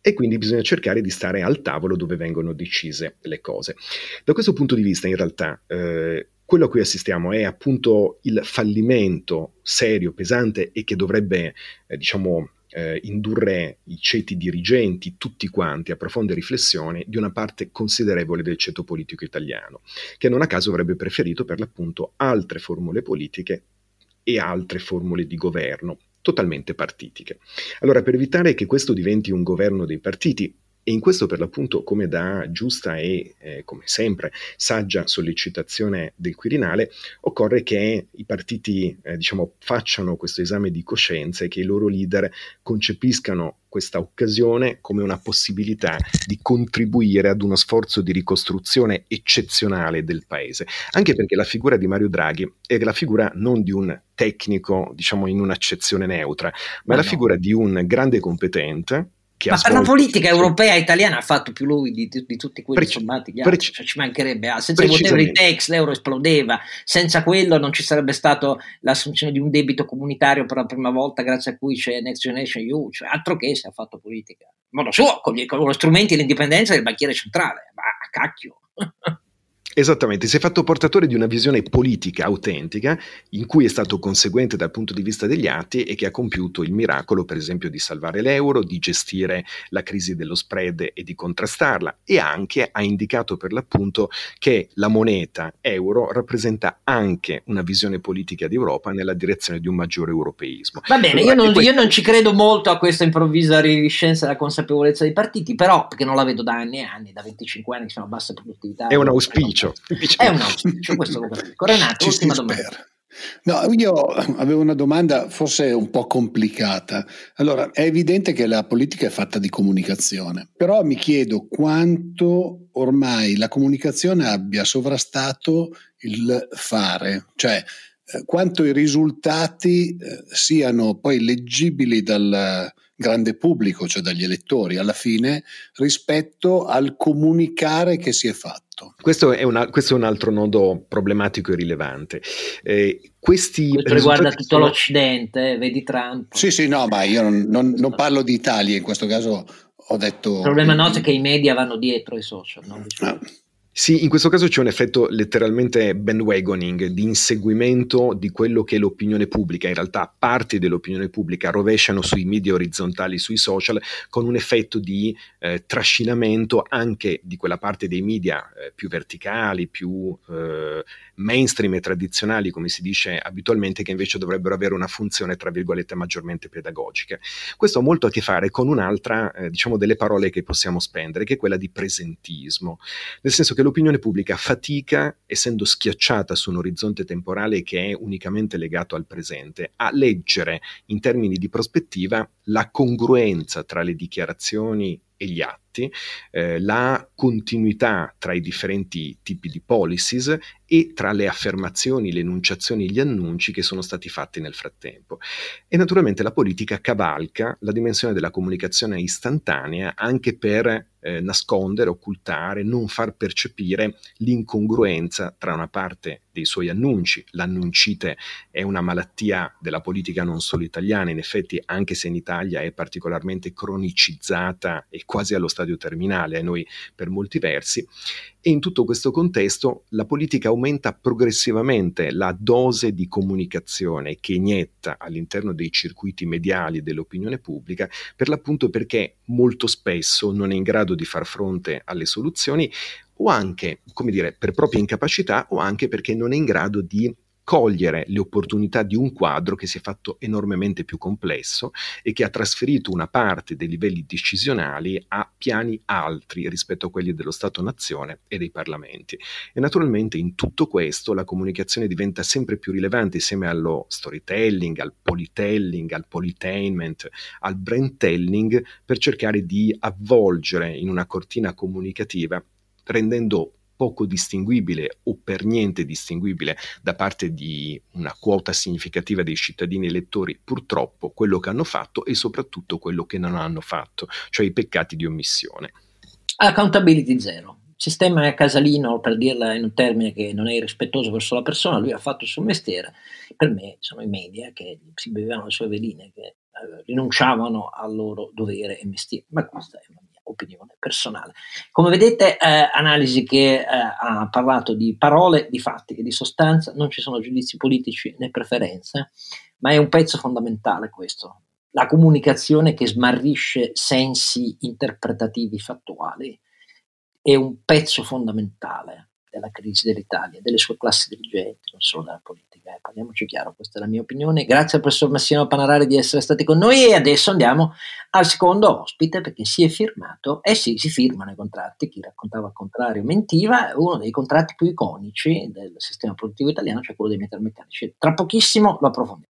e quindi bisogna cercare di stare al tavolo dove vengono decise le cose. Da questo punto di vista, in realtà, eh, quello a cui assistiamo è appunto il fallimento serio, pesante e che dovrebbe, eh, diciamo, eh, indurre i ceti dirigenti, tutti quanti, a profonde riflessioni di una parte considerevole del ceto politico italiano, che non a caso avrebbe preferito per l'appunto altre formule politiche e altre formule di governo totalmente partitiche. Allora, per evitare che questo diventi un governo dei partiti, e in questo per l'appunto, come da giusta e eh, come sempre saggia sollecitazione del Quirinale, occorre che i partiti eh, diciamo, facciano questo esame di coscienza e che i loro leader concepiscano questa occasione come una possibilità di contribuire ad uno sforzo di ricostruzione eccezionale del paese, anche perché la figura di Mario Draghi è la figura non di un tecnico, diciamo in un'accezione neutra, ma, ma è la no. figura di un grande competente ma per la politica europea e italiana ha fatto più lui di, di, di tutti quelli Preci- sommati gli altri, Preci- cioè, ci mancherebbe, ah, senza i whatever tax l'euro esplodeva, senza quello non ci sarebbe stato l'assunzione di un debito comunitario per la prima volta grazie a cui c'è Next Generation EU, cioè altro che se ha fatto politica, in modo suo, con gli, con gli strumenti e l'indipendenza del banchiere centrale, ma cacchio. Esattamente, si è fatto portatore di una visione politica autentica in cui è stato conseguente dal punto di vista degli atti e che ha compiuto il miracolo, per esempio, di salvare l'euro, di gestire la crisi dello spread e di contrastarla e anche ha indicato per l'appunto che la moneta euro rappresenta anche una visione politica di Europa nella direzione di un maggiore europeismo. Va bene, allora, io, non, questo... io non ci credo molto a questa improvvisa riviscenza della consapevolezza dei partiti, però perché non la vedo da anni e anni, da 25 anni che sono a bassa produttività. È un auspicio auspicio. È un auspicio, questo lo capisco. Renato, Ci ultima domanda. No, io avevo una domanda forse un po' complicata. Allora, è evidente che la politica è fatta di comunicazione, però mi chiedo quanto ormai la comunicazione abbia sovrastato il fare, cioè eh, quanto i risultati eh, siano poi leggibili dal, grande pubblico, cioè dagli elettori alla fine, rispetto al comunicare che si è fatto. Questo è, una, questo è un altro nodo problematico e rilevante. Eh, questi questo riguarda tutto sono... l'Occidente, vedi Trump. Sì, sì, no, ma io non, non, non parlo di Italia, in questo caso ho detto... Il problema nostro è che i media vanno dietro i social. No? Ah. Sì, in questo caso c'è un effetto letteralmente bandwagoning, di inseguimento di quello che l'opinione pubblica. In realtà parti dell'opinione pubblica rovesciano sui media orizzontali, sui social, con un effetto di eh, trascinamento anche di quella parte dei media eh, più verticali, più eh, mainstream e tradizionali, come si dice abitualmente, che invece dovrebbero avere una funzione, tra virgolette, maggiormente pedagogica. Questo ha molto a che fare con un'altra, eh, diciamo, delle parole che possiamo spendere, che è quella di presentismo. Nel senso che che l'opinione pubblica fatica, essendo schiacciata su un orizzonte temporale che è unicamente legato al presente, a leggere in termini di prospettiva la congruenza tra le dichiarazioni e gli atti, eh, la continuità tra i differenti tipi di policies e tra le affermazioni, le enunciazioni e gli annunci che sono stati fatti nel frattempo. E naturalmente la politica cavalca la dimensione della comunicazione istantanea anche per eh, nascondere, occultare, non far percepire l'incongruenza tra una parte dei suoi annunci. L'annuncite è una malattia della politica non solo italiana, in effetti anche se in Italia è particolarmente cronicizzata e quasi allo stadio terminale a noi per molti versi, e in tutto questo contesto la politica aumenta progressivamente la dose di comunicazione che inietta all'interno dei circuiti mediali dell'opinione pubblica, per l'appunto perché molto spesso non è in grado di far fronte alle soluzioni o anche, come dire, per propria incapacità o anche perché non è in grado di cogliere le opportunità di un quadro che si è fatto enormemente più complesso e che ha trasferito una parte dei livelli decisionali a piani altri rispetto a quelli dello Stato-nazione e dei parlamenti. E naturalmente in tutto questo la comunicazione diventa sempre più rilevante insieme allo storytelling, al politelling, al politainment, al brandtelling per cercare di avvolgere in una cortina comunicativa rendendo poco distinguibile o per niente distinguibile da parte di una quota significativa dei cittadini elettori, purtroppo quello che hanno fatto e soprattutto quello che non hanno fatto, cioè i peccati di omissione. Accountability zero. Sistema casalino, per dirla in un termine che non è irrispettoso verso la persona, lui ha fatto il suo mestiere. Per me sono i media che si bevevano le sue veline, che eh, rinunciavano al loro dovere e mestiere. Ma questa è una opinione personale. Come vedete, eh, analisi che eh, ha parlato di parole, di fatti e di sostanza, non ci sono giudizi politici né preferenze, ma è un pezzo fondamentale questo. La comunicazione che smarrisce sensi interpretativi fattuali è un pezzo fondamentale della crisi dell'Italia, delle sue classi dirigenti, non solo della politica. Eh, parliamoci chiaro, questa è la mia opinione. Grazie al professor Massimo Panarari di essere stati con noi e adesso andiamo al secondo ospite perché si è firmato, eh sì, si firmano i contratti, chi raccontava il contrario mentiva, uno dei contratti più iconici del sistema produttivo italiano, cioè quello dei metalmeccanici. Tra pochissimo lo approfondiamo.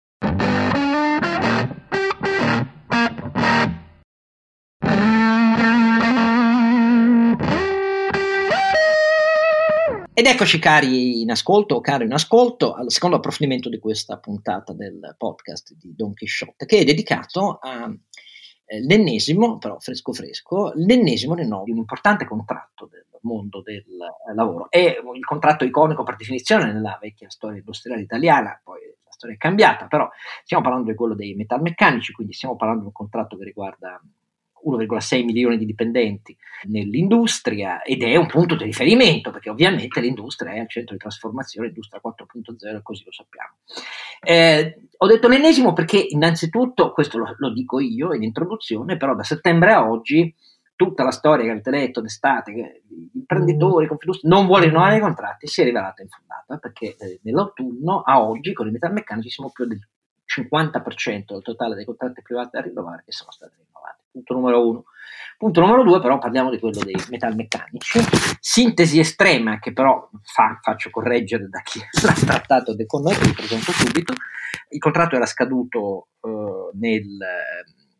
Ed eccoci cari in ascolto o cari in ascolto al secondo approfondimento di questa puntata del podcast di Don Quixote che è dedicato all'ennesimo, eh, però fresco fresco, l'ennesimo rinnovo di un importante contratto del mondo del eh, lavoro. È il contratto iconico per definizione nella vecchia storia industriale italiana, poi la storia è cambiata, però stiamo parlando di quello dei metalmeccanici, quindi stiamo parlando di un contratto che riguarda 1,6 milioni di dipendenti nell'industria ed è un punto di riferimento perché ovviamente l'industria è al centro di trasformazione, industria 4.0 e così lo sappiamo. Eh, ho detto l'ennesimo perché innanzitutto, questo lo, lo dico io in introduzione, però da settembre a oggi tutta la storia che avete letto d'estate, che gli imprenditori, Confindustria, non vuole rinnovare i contratti, si è rivelata infondata perché eh, nell'autunno a oggi con i metalmeccanici siamo più del 50% del totale dei contratti privati da rinnovare che sono stati rinnovati. Punto numero uno. Punto numero due, però, parliamo di quello dei metalmeccanici. Sintesi estrema, che però fa, faccio correggere da chi l'ha trattato con noi, che vi presento subito. Il contratto era scaduto eh, nel,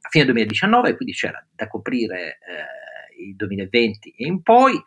a fine 2019, quindi c'era da coprire eh, il 2020 e in poi.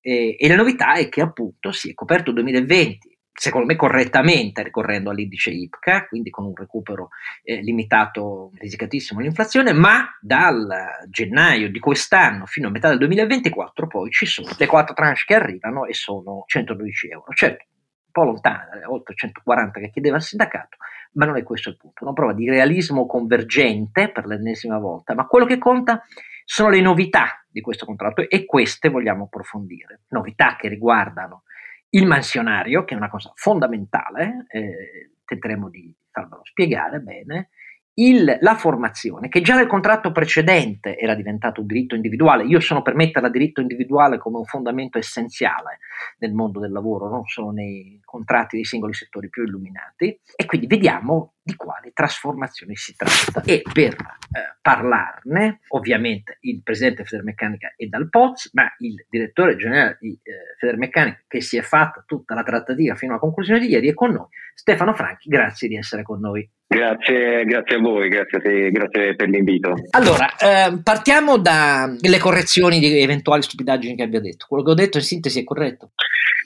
e la novità è che appunto si è coperto il 2020 secondo me correttamente ricorrendo all'indice IPCA, quindi con un recupero eh, limitato, risicatissimo all'inflazione, ma dal gennaio di quest'anno fino a metà del 2024 poi ci sono le quattro tranche che arrivano e sono 112 euro. Certo, un po' lontana, oltre 140 che chiedeva il sindacato, ma non è questo il punto. Una prova di realismo convergente per l'ennesima volta, ma quello che conta sono le novità di questo contratto e queste vogliamo approfondire. Novità che riguardano il mansionario, che è una cosa fondamentale, eh, tenteremo di farvelo spiegare bene, il, la formazione, che già nel contratto precedente era diventato un diritto individuale, io sono per metterla diritto individuale come un fondamento essenziale nel mondo del lavoro, non solo nei contratti dei singoli settori più illuminati, e quindi vediamo di quale trasformazione si tratta. E per eh, parlarne, ovviamente il presidente Federmeccanica è dal Poz, ma il direttore generale di eh, Federmeccanica, che si è fatta tutta la trattativa fino alla conclusione di ieri, è con noi. Stefano Franchi, grazie di essere con noi. Grazie, grazie a voi, grazie, a te, grazie per l'invito. Allora, eh, partiamo dalle correzioni di eventuali stupidaggini che abbia detto. Quello che ho detto in sintesi è corretto?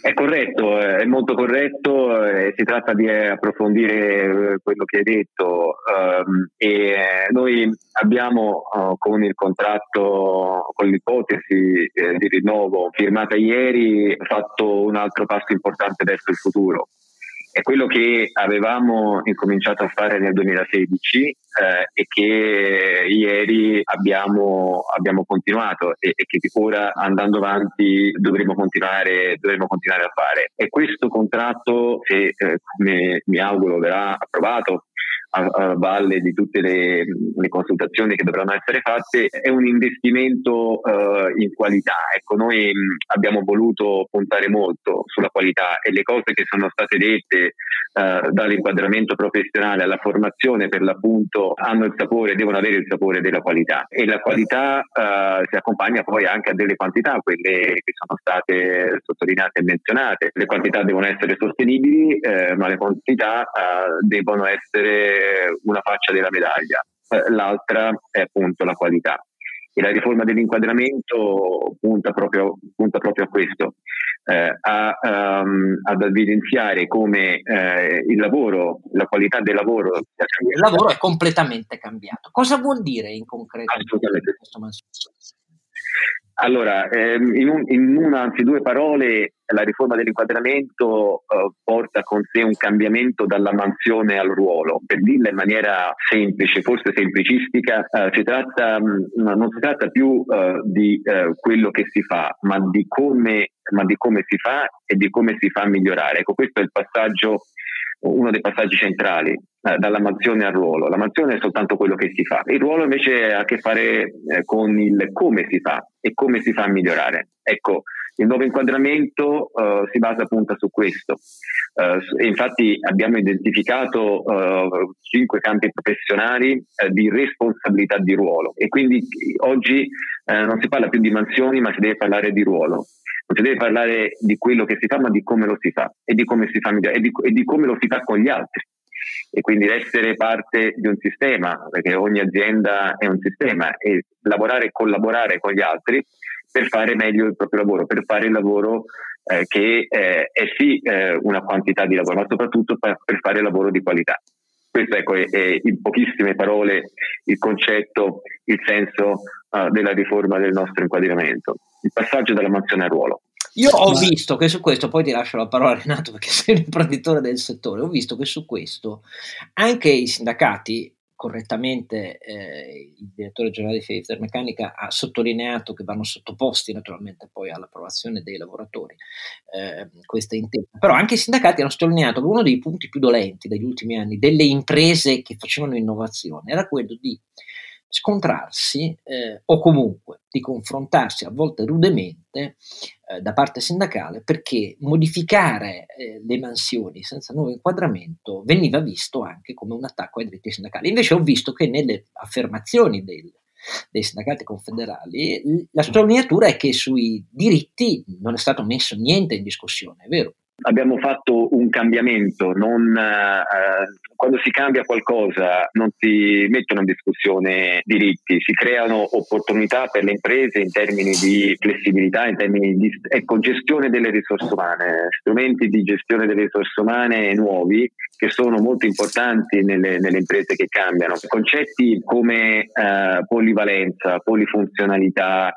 È corretto, eh, è molto corretto, eh, si tratta di approfondire eh, quello che hai detto um, e noi abbiamo uh, con il contratto, con l'ipotesi eh, di rinnovo firmata ieri, fatto un altro passo importante verso il futuro è quello che avevamo incominciato a fare nel 2016 eh, e che ieri abbiamo, abbiamo continuato e, e, che ora andando avanti dovremo continuare, dovremo continuare a fare. E questo contratto, se eh, come mi auguro verrà approvato, a, a valle di tutte le, le, consultazioni che dovranno essere fatte, è un investimento uh, in qualità. Ecco, noi mh, abbiamo voluto puntare molto sulla qualità e le cose che sono state dette uh, dall'inquadramento professionale alla formazione per l'appunto hanno il sapore, devono avere il sapore della qualità e la qualità uh, si accompagna poi anche a delle quantità, quelle che sono state sottolineate e menzionate. Le quantità devono essere sostenibili, eh, ma le quantità devono essere una faccia della medaglia, eh, l'altra è appunto la qualità. E la riforma dell'inquadramento punta proprio, punta proprio a questo, eh, a, um, ad evidenziare come eh, il lavoro, la qualità del lavoro... Il lavoro è completamente cambiato. Cosa vuol dire in concreto? Assolutamente. Allora, ehm, in, un, in, una, anzi due parole, la riforma dell'inquadramento eh, porta con sé un cambiamento dalla mansione al ruolo. Per dirla in maniera semplice, forse semplicistica, eh, si tratta, mh, mm, non si tratta più eh, di eh, quello che si fa, ma di, come, ma di come si fa e di come si fa migliorare. Ecco, questo è il passaggio uno dei passaggi centrali, eh, dalla mansione al ruolo. La mansione è soltanto quello che si fa, il ruolo invece ha a che fare eh, con il come si fa e come si fa a migliorare. Ecco, il nuovo inquadramento uh, si basa appunto su questo. Uh, infatti abbiamo identificato uh, cinque campi professionali di responsabilità di ruolo e quindi oggi non si parla più di mansioni ma si deve parlare di ruolo non si deve parlare di quello che si fa, ma di come lo si fa e di come si fa e di, e di come lo si fa con gli altri. E quindi essere parte di un sistema, perché ogni azienda è un sistema, e lavorare e collaborare con gli altri per fare meglio il proprio lavoro, per fare il lavoro eh, che eh, è sì eh, una quantità di lavoro, ma soprattutto per, per fare lavoro di qualità. Questo ecco, è, è, in pochissime parole il concetto, il senso uh, della riforma del nostro inquadramento il passaggio dalla mansione a ruolo. Io ho Ma... visto che su questo, poi ti lascio la parola Renato perché sei un imprenditore del settore, ho visto che su questo anche i sindacati, correttamente eh, il direttore generale di Federmeccanica ha sottolineato che vanno sottoposti naturalmente poi all'approvazione dei lavoratori eh, questa intesa, però anche i sindacati hanno sottolineato che uno dei punti più dolenti degli ultimi anni delle imprese che facevano innovazione era quello di scontrarsi eh, o comunque di confrontarsi a volte rudemente eh, da parte sindacale perché modificare eh, le mansioni senza nuovo inquadramento veniva visto anche come un attacco ai diritti sindacali. Invece ho visto che nelle affermazioni del, dei sindacati confederali la sottolineatura è che sui diritti non è stato messo niente in discussione, è vero? Abbiamo fatto un cambiamento, non, eh, quando si cambia qualcosa non si mettono in discussione diritti, si creano opportunità per le imprese in termini di flessibilità, in termini di ecco, gestione delle risorse umane, strumenti di gestione delle risorse umane nuovi che sono molto importanti nelle, nelle imprese che cambiano. Concetti come eh, polivalenza, polifunzionalità,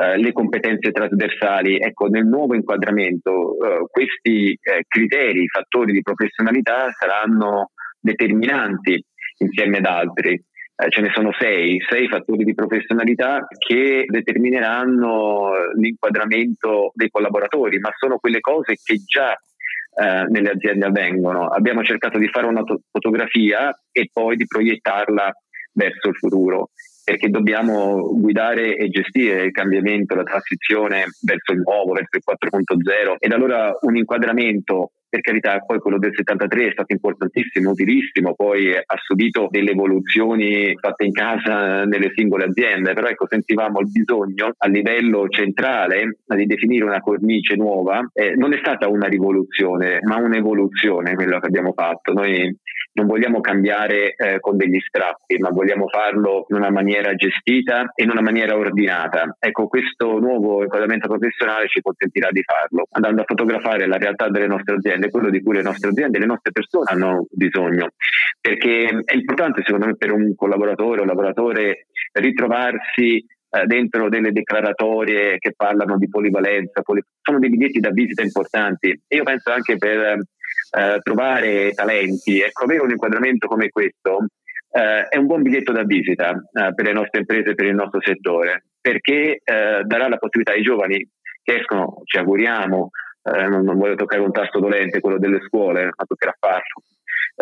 Uh, le competenze trasversali. Ecco, nel nuovo inquadramento uh, questi uh, criteri, fattori di professionalità saranno determinanti insieme ad altri. ce ne sono sei, sei fattori di professionalità che determineranno l'inquadramento dei collaboratori, ma sono quelle cose che già nelle aziende avvengono. Abbiamo cercato di fare una fotografia e poi di proiettarla verso il futuro perché dobbiamo guidare e gestire il cambiamento, la transizione verso il nuovo, verso il 4.0 ed allora un inquadramento per carità, poi quello del 73 è stato importantissimo, utilissimo, poi ha subito delle evoluzioni fatte in casa nelle singole aziende, però ecco, sentivamo il bisogno a livello centrale di definire una cornice nuova. Eh, non è stata una rivoluzione, ma un'evoluzione quello che abbiamo fatto. Noi non vogliamo cambiare eh, con degli strappi, ma vogliamo farlo in una maniera gestita e in una maniera ordinata. Ecco, questo nuovo inquadramento professionale ci consentirà di farlo, andando a fotografare la realtà delle nostre aziende, quello di cui le nostre aziende e le nostre persone hanno bisogno. Perché è importante, secondo me, per un collaboratore o lavoratore ritrovarsi eh, dentro delle declaratorie che parlano di polivalenza, poli- sono dei biglietti da visita importanti. Io penso anche per eh, trovare talenti. Ecco, avere un inquadramento come questo eh, è un buon biglietto da visita eh, per le nostre imprese per il nostro settore, perché eh, darà la possibilità ai giovani che escono, ci auguriamo, eh, non, non, voglio toccare un tasto dolente, quello delle scuole, ma toccherà farlo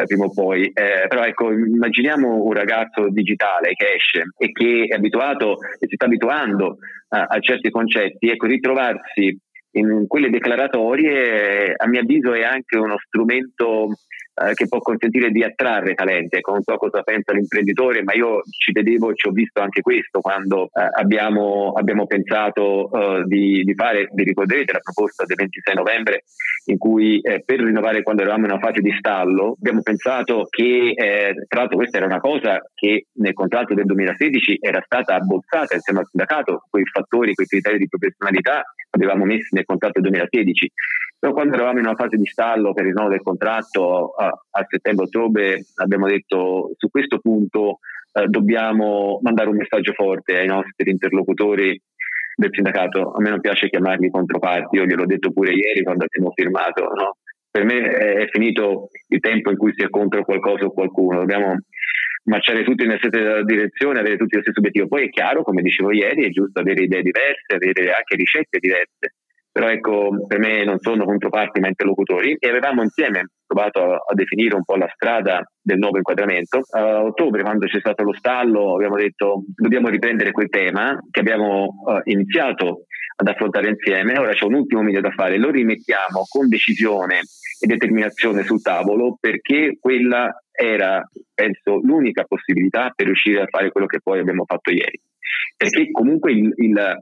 prima o poi. Eh, però ecco, immaginiamo un ragazzo digitale che esce e che è abituato e si sta abituando a, a certi concetti, ecco, ritrovarsi in quelle declaratorie a mio avviso è anche uno strumento eh, che può consentire di attrarre talenti. Ecco, non so cosa pensa l'imprenditore, ma io ci vedevo, ci ho visto anche questo quando eh, abbiamo, abbiamo, pensato eh, di, di, fare, vi ricorderete la proposta del 26 novembre in cui eh, per rinnovare quando eravamo in una fase di stallo abbiamo pensato che, eh, tra l'altro questa era una cosa che nel contratto del 2016 era stata abbozzata insieme al sindacato, quei fattori, quei criteri di professionalità avevamo messi nel contratto del 2016 però quando eravamo in una fase di stallo per il rinnovo del contratto a, a settembre-ottobre abbiamo detto su questo punto eh, dobbiamo mandare un messaggio forte ai nostri interlocutori del sindacato. A me non piace chiamarli controparti, io gliel'ho detto pure ieri quando abbiamo firmato. No? Per me è finito il tempo in cui si è contro qualcosa o qualcuno, dobbiamo marciare tutti nella stessa direzione, avere tutti lo stesso obiettivo. Poi è chiaro, come dicevo ieri, è giusto avere idee diverse, avere anche ricette diverse però ecco, per me non sono controparti ma interlocutori e avevamo insieme provato a, definire un po' la strada del nuovo inquadramento. A ottobre, quando c'è stato lo stallo, abbiamo detto dobbiamo riprendere quel tema che abbiamo uh, iniziato ad affrontare insieme, ora c'è un ultimo meglio da fare, lo rimettiamo con decisione e determinazione sul tavolo perché quella era, penso, l'unica possibilità per riuscire a fare quello che poi abbiamo fatto ieri. Perché comunque il, il,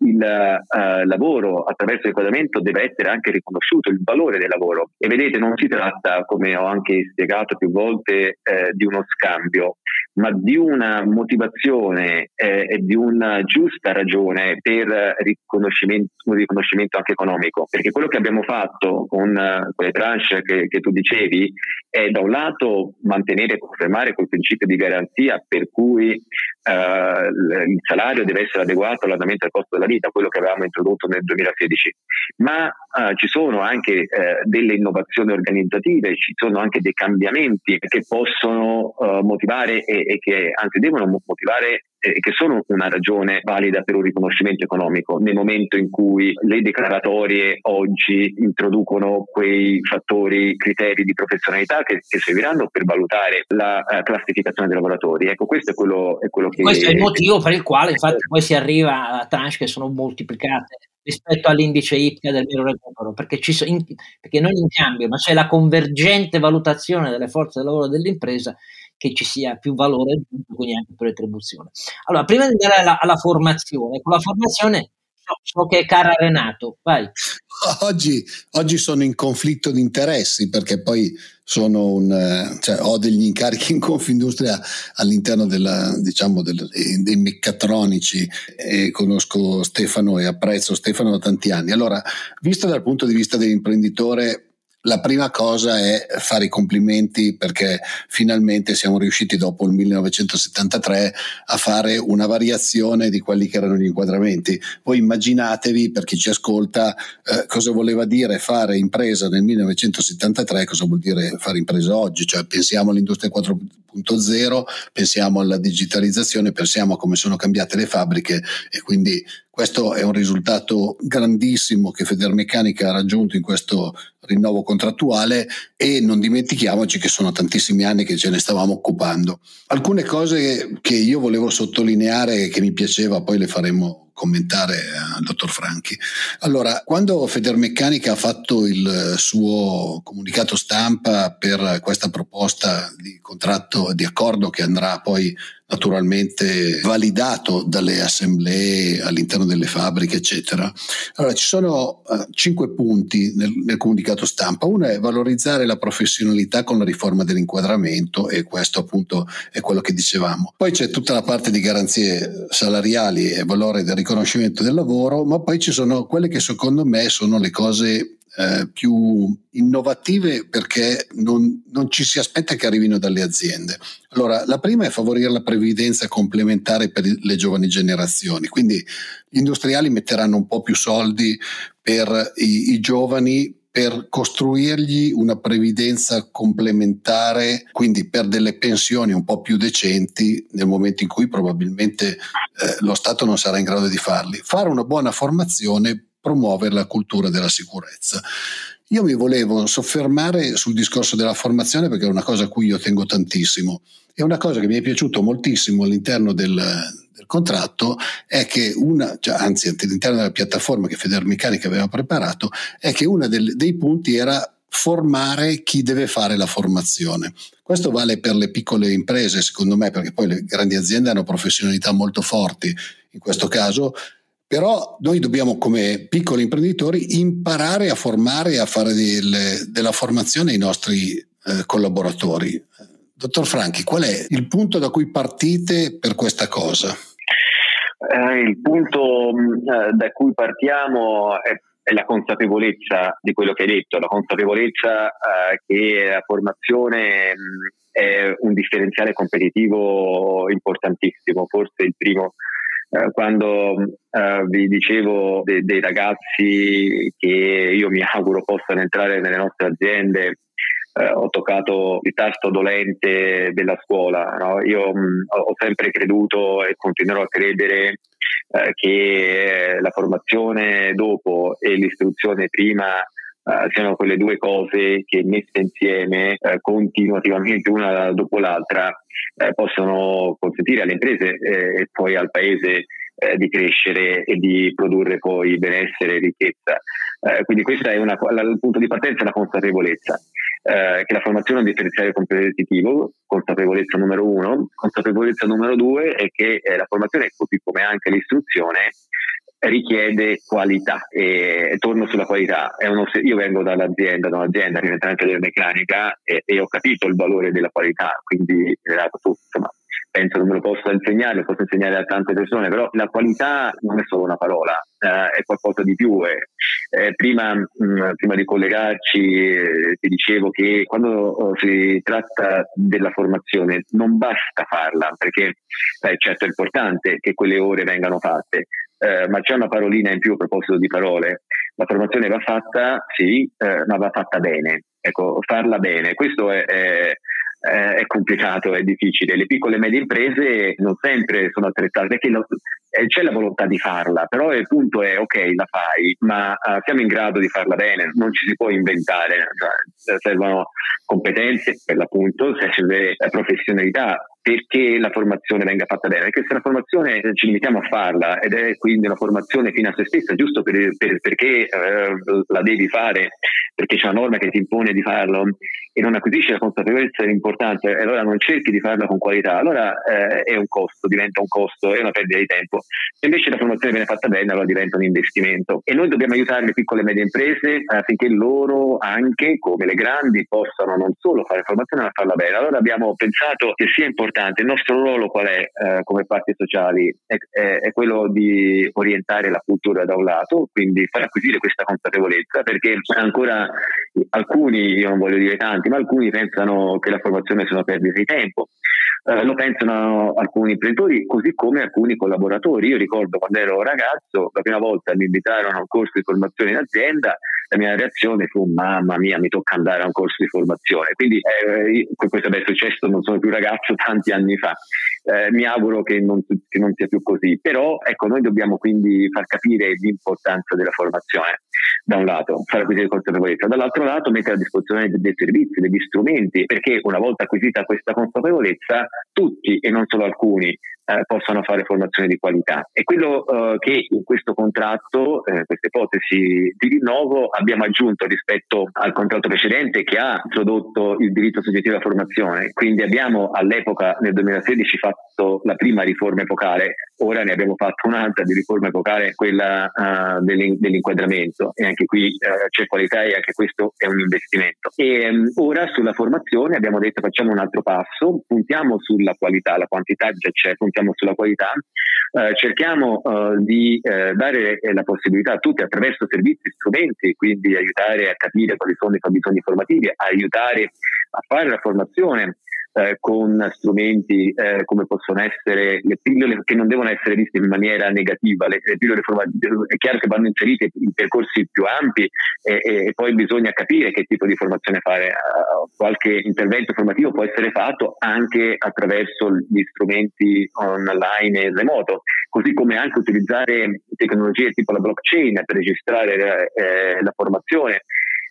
il uh, lavoro attraverso l'inquadramento deve essere anche riconosciuto, il valore del lavoro. E vedete, non si tratta, come ho anche spiegato più volte, eh, di uno scambio, ma di una motivazione eh, e di una giusta ragione per riconoscimento, un riconoscimento anche economico. Perché quello che abbiamo fatto con uh, quelle tranche che, che, tu dicevi è da un lato mantenere e confermare quel principio di garanzia per cui il salario deve essere adeguato all'andamento del costo della vita, quello che avevamo introdotto nel 2016, ma uh, ci sono anche delle innovazioni organizzative, ci sono anche dei cambiamenti che possono motivare e, e che anzi devono motivare e che sono una ragione valida per un riconoscimento economico nel momento in cui le declaratorie oggi introducono quei fattori, criteri di professionalità che, che serviranno per valutare la uh, classificazione dei lavoratori. Ecco, questo è quello, è quello che... Questo è il motivo per il quale infatti poi si arriva a tranche che sono moltiplicate rispetto all'indice IPCA del vero recupero, perché, so, in, perché non in cambio, ma c'è la convergente valutazione delle forze del lavoro dell'impresa che ci sia più valore quindi anche per retribuzione. Allora, prima di andare alla, alla formazione, con la formazione so che è cara Renato, vai. Oggi, oggi, sono in conflitto di interessi perché poi un, cioè, ho degli incarichi in Confindustria all'interno della, diciamo, del, dei meccatronici e conosco Stefano e apprezzo Stefano da tanti anni. Allora, visto dal punto di vista dell'imprenditore, la prima cosa è fare i complimenti perché finalmente siamo riusciti dopo il 1973 a fare una variazione di quelli che erano gli inquadramenti. Voi immaginatevi, per chi ci ascolta, eh, cosa voleva dire fare impresa nel 1973 cosa vuol dire fare impresa oggi, cioè pensiamo all'industria 4.0, pensiamo alla digitalizzazione, pensiamo a come sono cambiate le fabbriche e quindi questo è un risultato grandissimo che Federmeccanica ha raggiunto in questo rinnovo contrattuale e non dimentichiamoci che sono tantissimi anni che ce ne stavamo occupando. Alcune cose che io volevo sottolineare e che mi piaceva, poi le faremo commentare al dottor Franchi. Allora, quando Federmeccanica ha fatto il suo comunicato stampa per questa proposta di contratto di accordo che andrà poi naturalmente validato dalle assemblee all'interno delle fabbriche, eccetera. Allora, ci sono uh, cinque punti nel, nel, comunicato stampa. Uno è valorizzare la professionalità con la riforma dell'inquadramento e questo appunto è quello che dicevamo. Poi c'è tutta la parte di garanzie salariali e valore del riconoscimento del lavoro, ma poi ci sono quelle che secondo me sono le cose eh, più innovative perché non, non, ci si aspetta che arrivino dalle aziende. Allora, la prima è favorire la previdenza complementare per le giovani generazioni, quindi gli industriali metteranno un po' più soldi per i, i giovani per costruirgli una previdenza complementare, quindi per delle pensioni un po' più decenti nel momento in cui probabilmente eh, lo Stato non sarà in grado di farli. Fare una buona formazione promuovere la cultura della sicurezza. Io mi volevo soffermare sul discorso della formazione perché è una cosa a cui io tengo tantissimo. E una cosa che mi è piaciuto moltissimo all'interno del, del contratto è che una, cioè, anzi all'interno della piattaforma che Federmeccanica aveva preparato, è che uno dei punti era formare chi deve fare la formazione. Questo vale per le piccole imprese, secondo me, perché poi le grandi aziende hanno professionalità molto forti. In questo caso però noi dobbiamo come piccoli imprenditori imparare a formare e a fare del, della formazione ai nostri eh, collaboratori. Dottor Franchi, qual è il punto da cui partite per questa cosa? Eh, il punto mm, eh, da cui partiamo è, è, la consapevolezza di quello che hai detto, la consapevolezza eh, che la formazione mh, mm, è un differenziale competitivo importantissimo, forse il primo eh, quando eh, vi dicevo de- dei ragazzi che io mi auguro possano entrare nelle nostre aziende, eh, ho toccato il tasto dolente della scuola. No? Io mh, mm, ho sempre creduto e continuerò a credere eh, che la formazione dopo e l'istruzione prima Uh, siano quelle due cose che messe insieme uh, continuativamente una dopo l'altra uh, possono consentire alle imprese e poi al paese di crescere e di produrre poi benessere e ricchezza. Quindi questo è una, il punto di partenza è la consapevolezza. che la formazione è un differenziale competitivo, consapevolezza numero uno. Consapevolezza numero due è che la formazione, così come anche l'istruzione, richiede qualità e torno sulla qualità. Uno, io vengo dall'azienda, da un'azienda rientrante della meccanica e, e, ho capito il valore della qualità, quindi insomma, penso che me lo possa insegnare, lo posso insegnare a tante persone, però la qualità non è solo una parola, eh, è qualcosa di più. Eh. Eh, prima, mh, mm, prima, di collegarci eh, ti dicevo che quando oh, si tratta della formazione non basta farla, perché certo è importante che quelle ore vengano fatte, eh, ma c'è una parolina in più a proposito di parole. La formazione va fatta, sì, eh, ma va fatta bene. Ecco, farla bene. Questo è, è, è, complicato, è difficile. Le piccole e medie imprese non sempre sono attrezzate perché lo, eh, c'è la volontà di farla, però il punto è ok, la fai, ma uh, siamo in grado di farla bene, non ci si può inventare, cioè, servono competenze per l'appunto, serve professionalità perché la formazione venga fatta bene, perché se la formazione ci limitiamo a farla ed è quindi una formazione fino a se stessa, giusto per, per, perché eh, la devi fare, perché c'è una norma che ti impone di farlo e non acquisisci la consapevolezza dell'importanza e allora non cerchi di farla con qualità, allora eh, è un costo, diventa un costo, è una perdita di tempo. Se invece la formazione viene fatta bene, allora diventa un investimento. E noi dobbiamo aiutare le piccole e medie imprese affinché loro anche, come le grandi, possano non solo fare formazione ma farla bene. Allora abbiamo pensato che sia importante, il nostro ruolo qual è eh, come parti sociali? È, è, è, quello di orientare la cultura da un lato, quindi far acquisire questa consapevolezza, perché ancora alcuni, io non voglio dire tanti, ma alcuni pensano che la formazione sia una perdita di tempo. Eh, lo pensano alcuni imprenditori, così come alcuni collaboratori. Io ricordo quando ero ragazzo, la prima volta mi invitarono a un corso di formazione in azienda, la mia reazione fu mamma mia, mi tocca andare a un corso di formazione. Quindi eh, questo è successo, non sono più ragazzo tanti anni fa. Eh, mi auguro che non, che non, sia più così, però ecco, noi dobbiamo quindi far capire l'importanza della formazione da un lato, fare acquisire consapevolezza, dall'altro lato mettere a disposizione dei, servizi, degli strumenti, perché una volta acquisita questa consapevolezza tutti e non solo alcuni eh, possano fare formazione di qualità. E quello eh, che in questo contratto, eh, questa ipotesi di rinnovo, abbiamo aggiunto rispetto al contratto precedente che ha introdotto il diritto soggettivo alla formazione. Quindi abbiamo all'epoca, nel 2016, fatto la prima riforma epocale, ora ne abbiamo fatto un'altra di riforma epocale, quella uh, dell'inquadramento. E anche qui uh, c'è qualità e anche questo è un investimento. E um, ora sulla formazione abbiamo detto facciamo un altro passo, puntiamo sulla qualità, la quantità già c'è, puntiamo sulla qualità, eh, cerchiamo eh, di eh, dare la possibilità a tutti attraverso servizi, strumenti, quindi aiutare a capire quali sono i fabbisogni formativi, aiutare a fare la formazione eh, con strumenti eh, come possono essere le pillole che non devono essere viste in maniera negativa, le, le pillole è chiaro che vanno inserite in percorsi più ampi e, e, poi bisogna capire che tipo di formazione fare. Uh, qualche intervento formativo può essere fatto anche attraverso gli strumenti online e remoto, così come anche utilizzare tecnologie tipo la blockchain per registrare eh, la formazione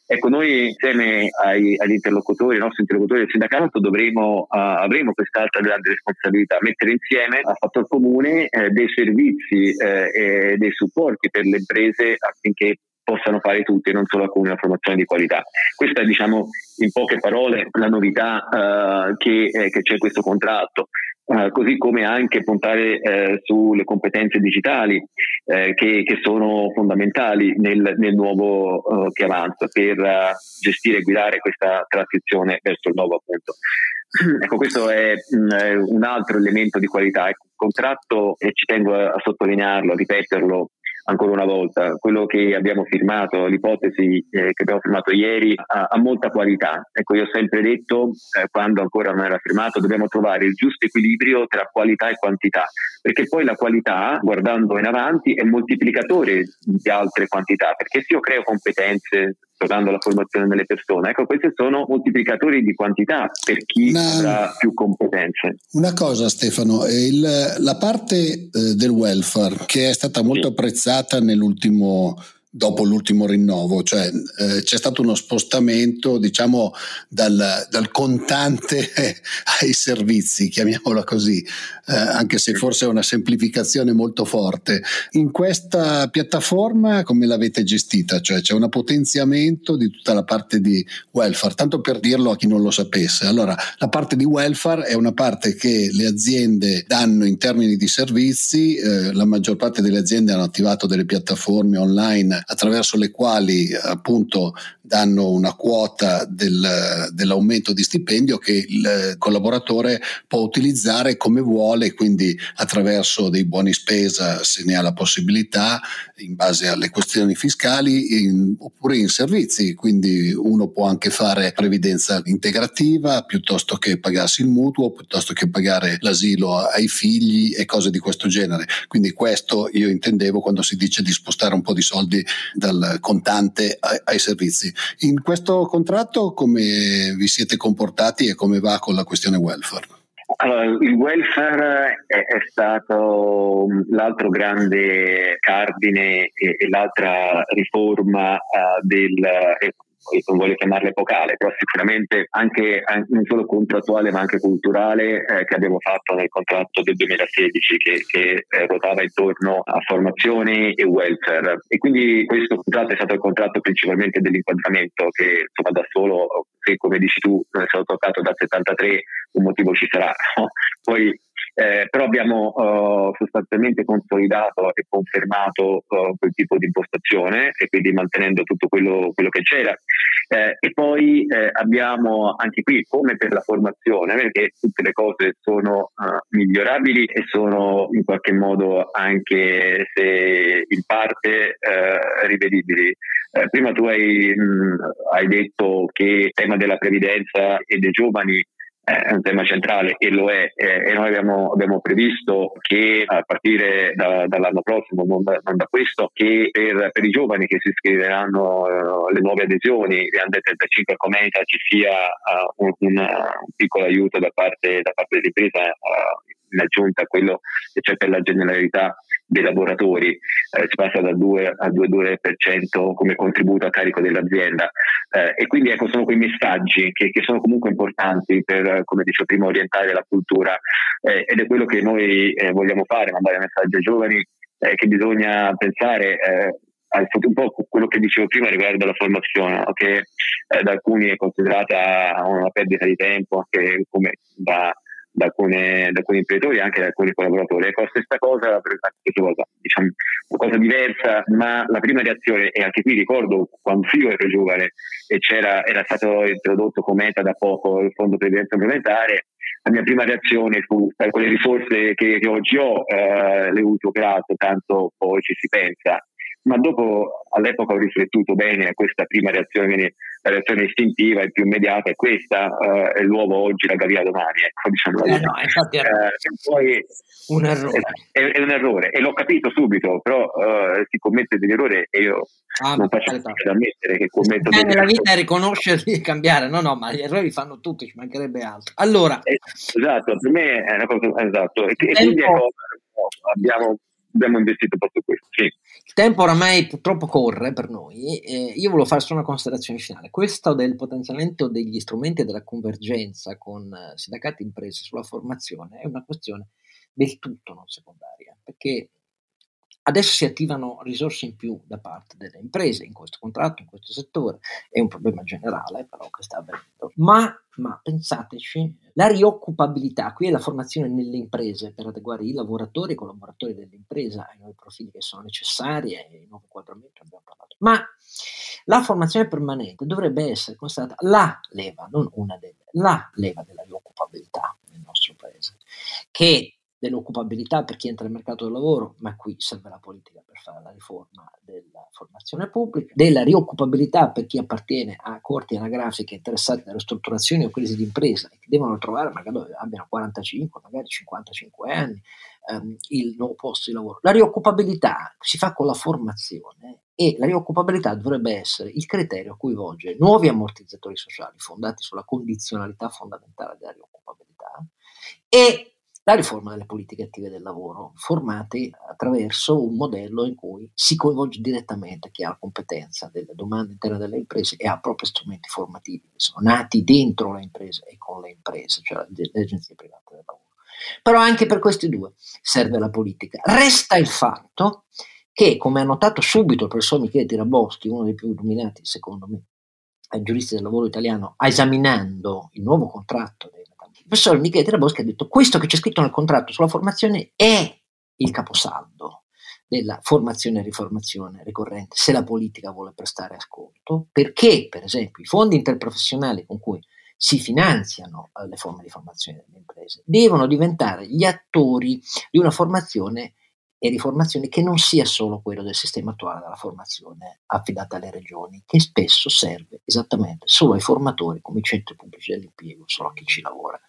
Ecco, noi insieme ai, agli interlocutori, ai nostri interlocutori del sindacato, dovremo, uh, avremo quest'altra grande responsabilità, mettere insieme a fattor comune eh, dei servizi eh, e dei supporti per le imprese affinché possano fare tutti e non solo alcuni una formazione di qualità. Questa è diciamo in poche parole la novità uh, che, eh, che, c'è in questo contratto. Uh, così come anche puntare uh, sulle competenze digitali che, che, sono fondamentali nel, nel nuovo che avanza per gestire e guidare questa transizione verso il nuovo appunto. Ecco, questo è mh, un altro elemento di qualità. Ecco, il contratto, e ci tengo a, a sottolinearlo, a ripeterlo, ancora una volta, quello che abbiamo firmato, l'ipotesi eh, che abbiamo firmato ieri ha, ha, molta qualità. Ecco, io ho sempre detto, eh, quando ancora non era firmato, dobbiamo trovare il giusto equilibrio tra qualità e quantità, perché poi la qualità, guardando in avanti, è moltiplicatore di altre quantità, perché se io creo competenze, tornando alla formazione delle persone. Ecco, questi sono moltiplicatori di quantità per chi una, avrà più competenze. Una cosa Stefano, il, la parte eh, del welfare che è stata molto sì. apprezzata nell'ultimo dopo l'ultimo rinnovo, cioè eh, c'è stato uno spostamento diciamo dal, dal contante ai servizi, chiamiamola così, eh, anche se forse è una semplificazione molto forte. In questa piattaforma come l'avete gestita? Cioè c'è un potenziamento di tutta la parte di welfare, tanto per dirlo a chi non lo sapesse. Allora, la parte di welfare è una parte che le aziende danno in termini di servizi, eh, la maggior parte delle aziende hanno attivato delle piattaforme online attraverso le quali appunto danno una quota del, dell'aumento di stipendio che il collaboratore può utilizzare come vuole, quindi attraverso dei buoni spesa se ne ha la possibilità, in base alle questioni fiscali, in, oppure in servizi, quindi uno può anche fare previdenza integrativa piuttosto che pagarsi il mutuo, piuttosto che pagare l'asilo ai figli e cose di questo genere. Quindi questo io intendevo quando si dice di spostare un po' di soldi dal contante ai, ai servizi. In questo contratto come vi siete comportati e come va con la questione welfare? Allora, il welfare è, è, stato l'altro grande cardine e, e l'altra riforma uh, del, non voglio chiamarla epocale, però sicuramente anche, non solo contrattuale ma anche culturale eh, che abbiamo fatto nel contratto del 2016 che, che eh, ruotava intorno a formazione e welfare. E quindi questo contratto è stato il contratto principalmente dell'inquadramento che insomma da solo, se come dici tu non è stato toccato dal 73 un motivo ci sarà, poi eh, però abbiamo uh, sostanzialmente consolidato e confermato uh, quel tipo di impostazione e quindi mantenendo tutto quello, quello che c'era. Eh, e poi eh, abbiamo anche qui, come per la formazione, perché tutte le cose sono uh, migliorabili e sono in qualche modo anche se in parte rivedibili. prima tu hai, mh, hai detto che il tema della previdenza e dei giovani è un tema centrale e lo è e noi abbiamo, abbiamo, previsto che a partire da, dall'anno prossimo, non da, non da, questo, che per, per, i giovani che si iscriveranno uh, le nuove adesioni, le under 35 Cometa, ci sia uh, un, un, un, piccolo aiuto da parte, da parte dell'impresa uh, in aggiunta a quello che c'è per la generalità dei lavoratori, eh, si passa dal 2 al 2,2% come contributo a carico dell'azienda. Eh, e quindi ecco sono quei messaggi che, che, sono comunque importanti per, come dicevo prima, orientare la cultura eh, ed è quello che noi eh, vogliamo fare, mandare messaggi ai giovani eh, che bisogna pensare eh, un po' quello che dicevo prima riguardo alla formazione, che da alcuni è considerata una perdita di tempo, anche come da, da, alcune, da alcuni imprenditori e anche da alcuni collaboratori. Ecco, la stessa cosa, cosa, diciamo, una cosa diversa, ma la prima reazione, e anche qui ricordo quando io ero giovane e era stato introdotto come meta da poco il fondo previdenza complementare, la mia prima reazione fu per quelle risorse che, che oggi ho, eh, le uso grazie, tanto poi ci si pensa ma dopo all'epoca ho riflettuto bene a questa prima reazione, quindi la reazione istintiva e più immediata è questa, uh, è l'uovo oggi, la gavia domani, ecco, diciamo eh no, infatti uh, poi, un errore. È, è, un errore e l'ho capito subito, però uh, si commette degli errori e io ah, non faccio niente da ammettere che commetto degli errori. La vita è riconoscerli e cambiare, no no, ma gli errori fanno tutti, ci mancherebbe altro. Allora... esatto, per me è una cosa, esatto, e, e quindi abbiamo abbiamo investito proprio questo. Sì. Il tempo oramai purtroppo corre per noi. Eh, io volevo fare solo una considerazione finale. Questo del potenziamento degli strumenti della convergenza con eh, sindacati e imprese sulla formazione è una questione del tutto non secondaria, perché Adesso si attivano risorse in più da parte delle imprese in questo contratto, in questo settore, è un problema generale però che sta avvenendo. Ma, ma pensateci, la rioccupabilità, qui è la formazione nelle imprese per adeguare i lavoratori e i collaboratori dell'impresa ai nuovi profili che sono necessari e ai nuovi inquadramenti abbiamo parlato. Ma la formazione permanente dovrebbe essere considerata la leva, non una delle, la leva della rioccupabilità nel nostro paese, che dell'occupabilità per chi entra nel mercato del lavoro, ma qui serve la politica per fare la riforma della formazione pubblica, della rioccupabilità per chi appartiene a corti anagrafiche interessate da ristrutturazioni o crisi di impresa e che devono trovare, magari abbiano 45, magari 55 anni, ehm, il nuovo posto di lavoro. La rioccupabilità si fa con la formazione e la rioccupabilità dovrebbe essere il criterio a cui volge nuovi ammortizzatori sociali fondati sulla condizionalità fondamentale della rioccupabilità e la riforma delle politiche attive del lavoro, formate attraverso un modello in cui si coinvolge direttamente chi ha la competenza delle domande interne delle imprese e ha propri strumenti formativi sono nati dentro le imprese e con le imprese, cioè le agenzie private del lavoro. Però anche per questi due serve la politica. Resta il fatto che, come ha notato subito il professor Michele Tiraboschi, uno dei più illuminati, secondo me, giuristi del lavoro italiano, esaminando il nuovo contratto dei professor Michele Teraboschi ha detto questo che c'è scritto nel contratto sulla formazione è il caposaldo della formazione e riformazione ricorrente se la politica vuole prestare ascolto, perché per esempio i fondi interprofessionali con cui si finanziano le forme di formazione delle imprese devono diventare gli attori di una formazione e riformazione che non sia solo quello del sistema attuale della formazione affidata alle regioni, che spesso serve esattamente solo ai formatori come i centri pubblici dell'impiego, solo a chi ci lavora.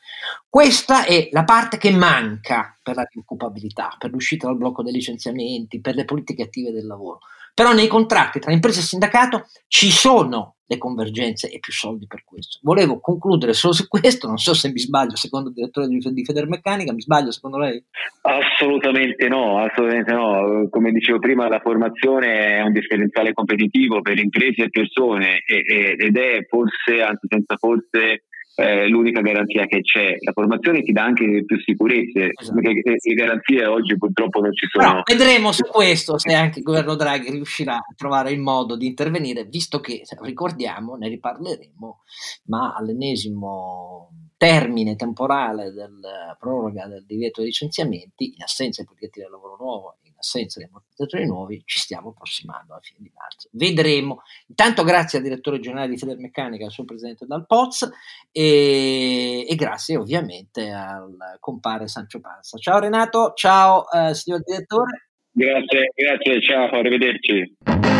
Questa è la parte che manca per la occupabilità, per l'uscita dal blocco dei licenziamenti, per le politiche attive del lavoro. Però nei contratti tra impresa e sindacato ci sono le convergenze e più soldi per questo. Volevo concludere solo su questo, non so se mi sbaglio secondo il direttore di, Federmeccanica, mi sbaglio secondo lei? Assolutamente no, assolutamente no. Come dicevo prima, la formazione è un differenziale competitivo per imprese e persone ed è forse, anzi senza forse, eh, l'unica garanzia che c'è. La formazione ti dà anche più sicurezze, esatto. perché le garanzie oggi purtroppo non ci sono. Però vedremo su questo se anche il governo Draghi riuscirà a trovare il modo di intervenire, visto che, ricordiamo, ne riparleremo, ma all'ennesimo termine temporale della proroga del divieto di licenziamenti, in assenza di politiche del lavoro nuovo, in assenza di ammortizzatori nuovi, ci stiamo approssimando alla fine di marzo. Vedremo. Intanto grazie al direttore generale di Federmeccanica, al suo presidente Dal Poz e, e, grazie ovviamente al compare Sancio Panza. Ciao Renato, ciao eh, signor direttore. Grazie, grazie, ciao, arrivederci.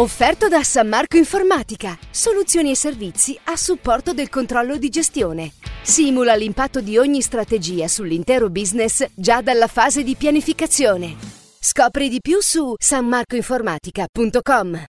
Offerto da San Marco Informatica. Soluzioni e servizi a supporto del controllo di gestione. Simula l'impatto di ogni strategia sull'intero business già dalla fase di pianificazione. Scopri di più su sanmarcoinformatica.com.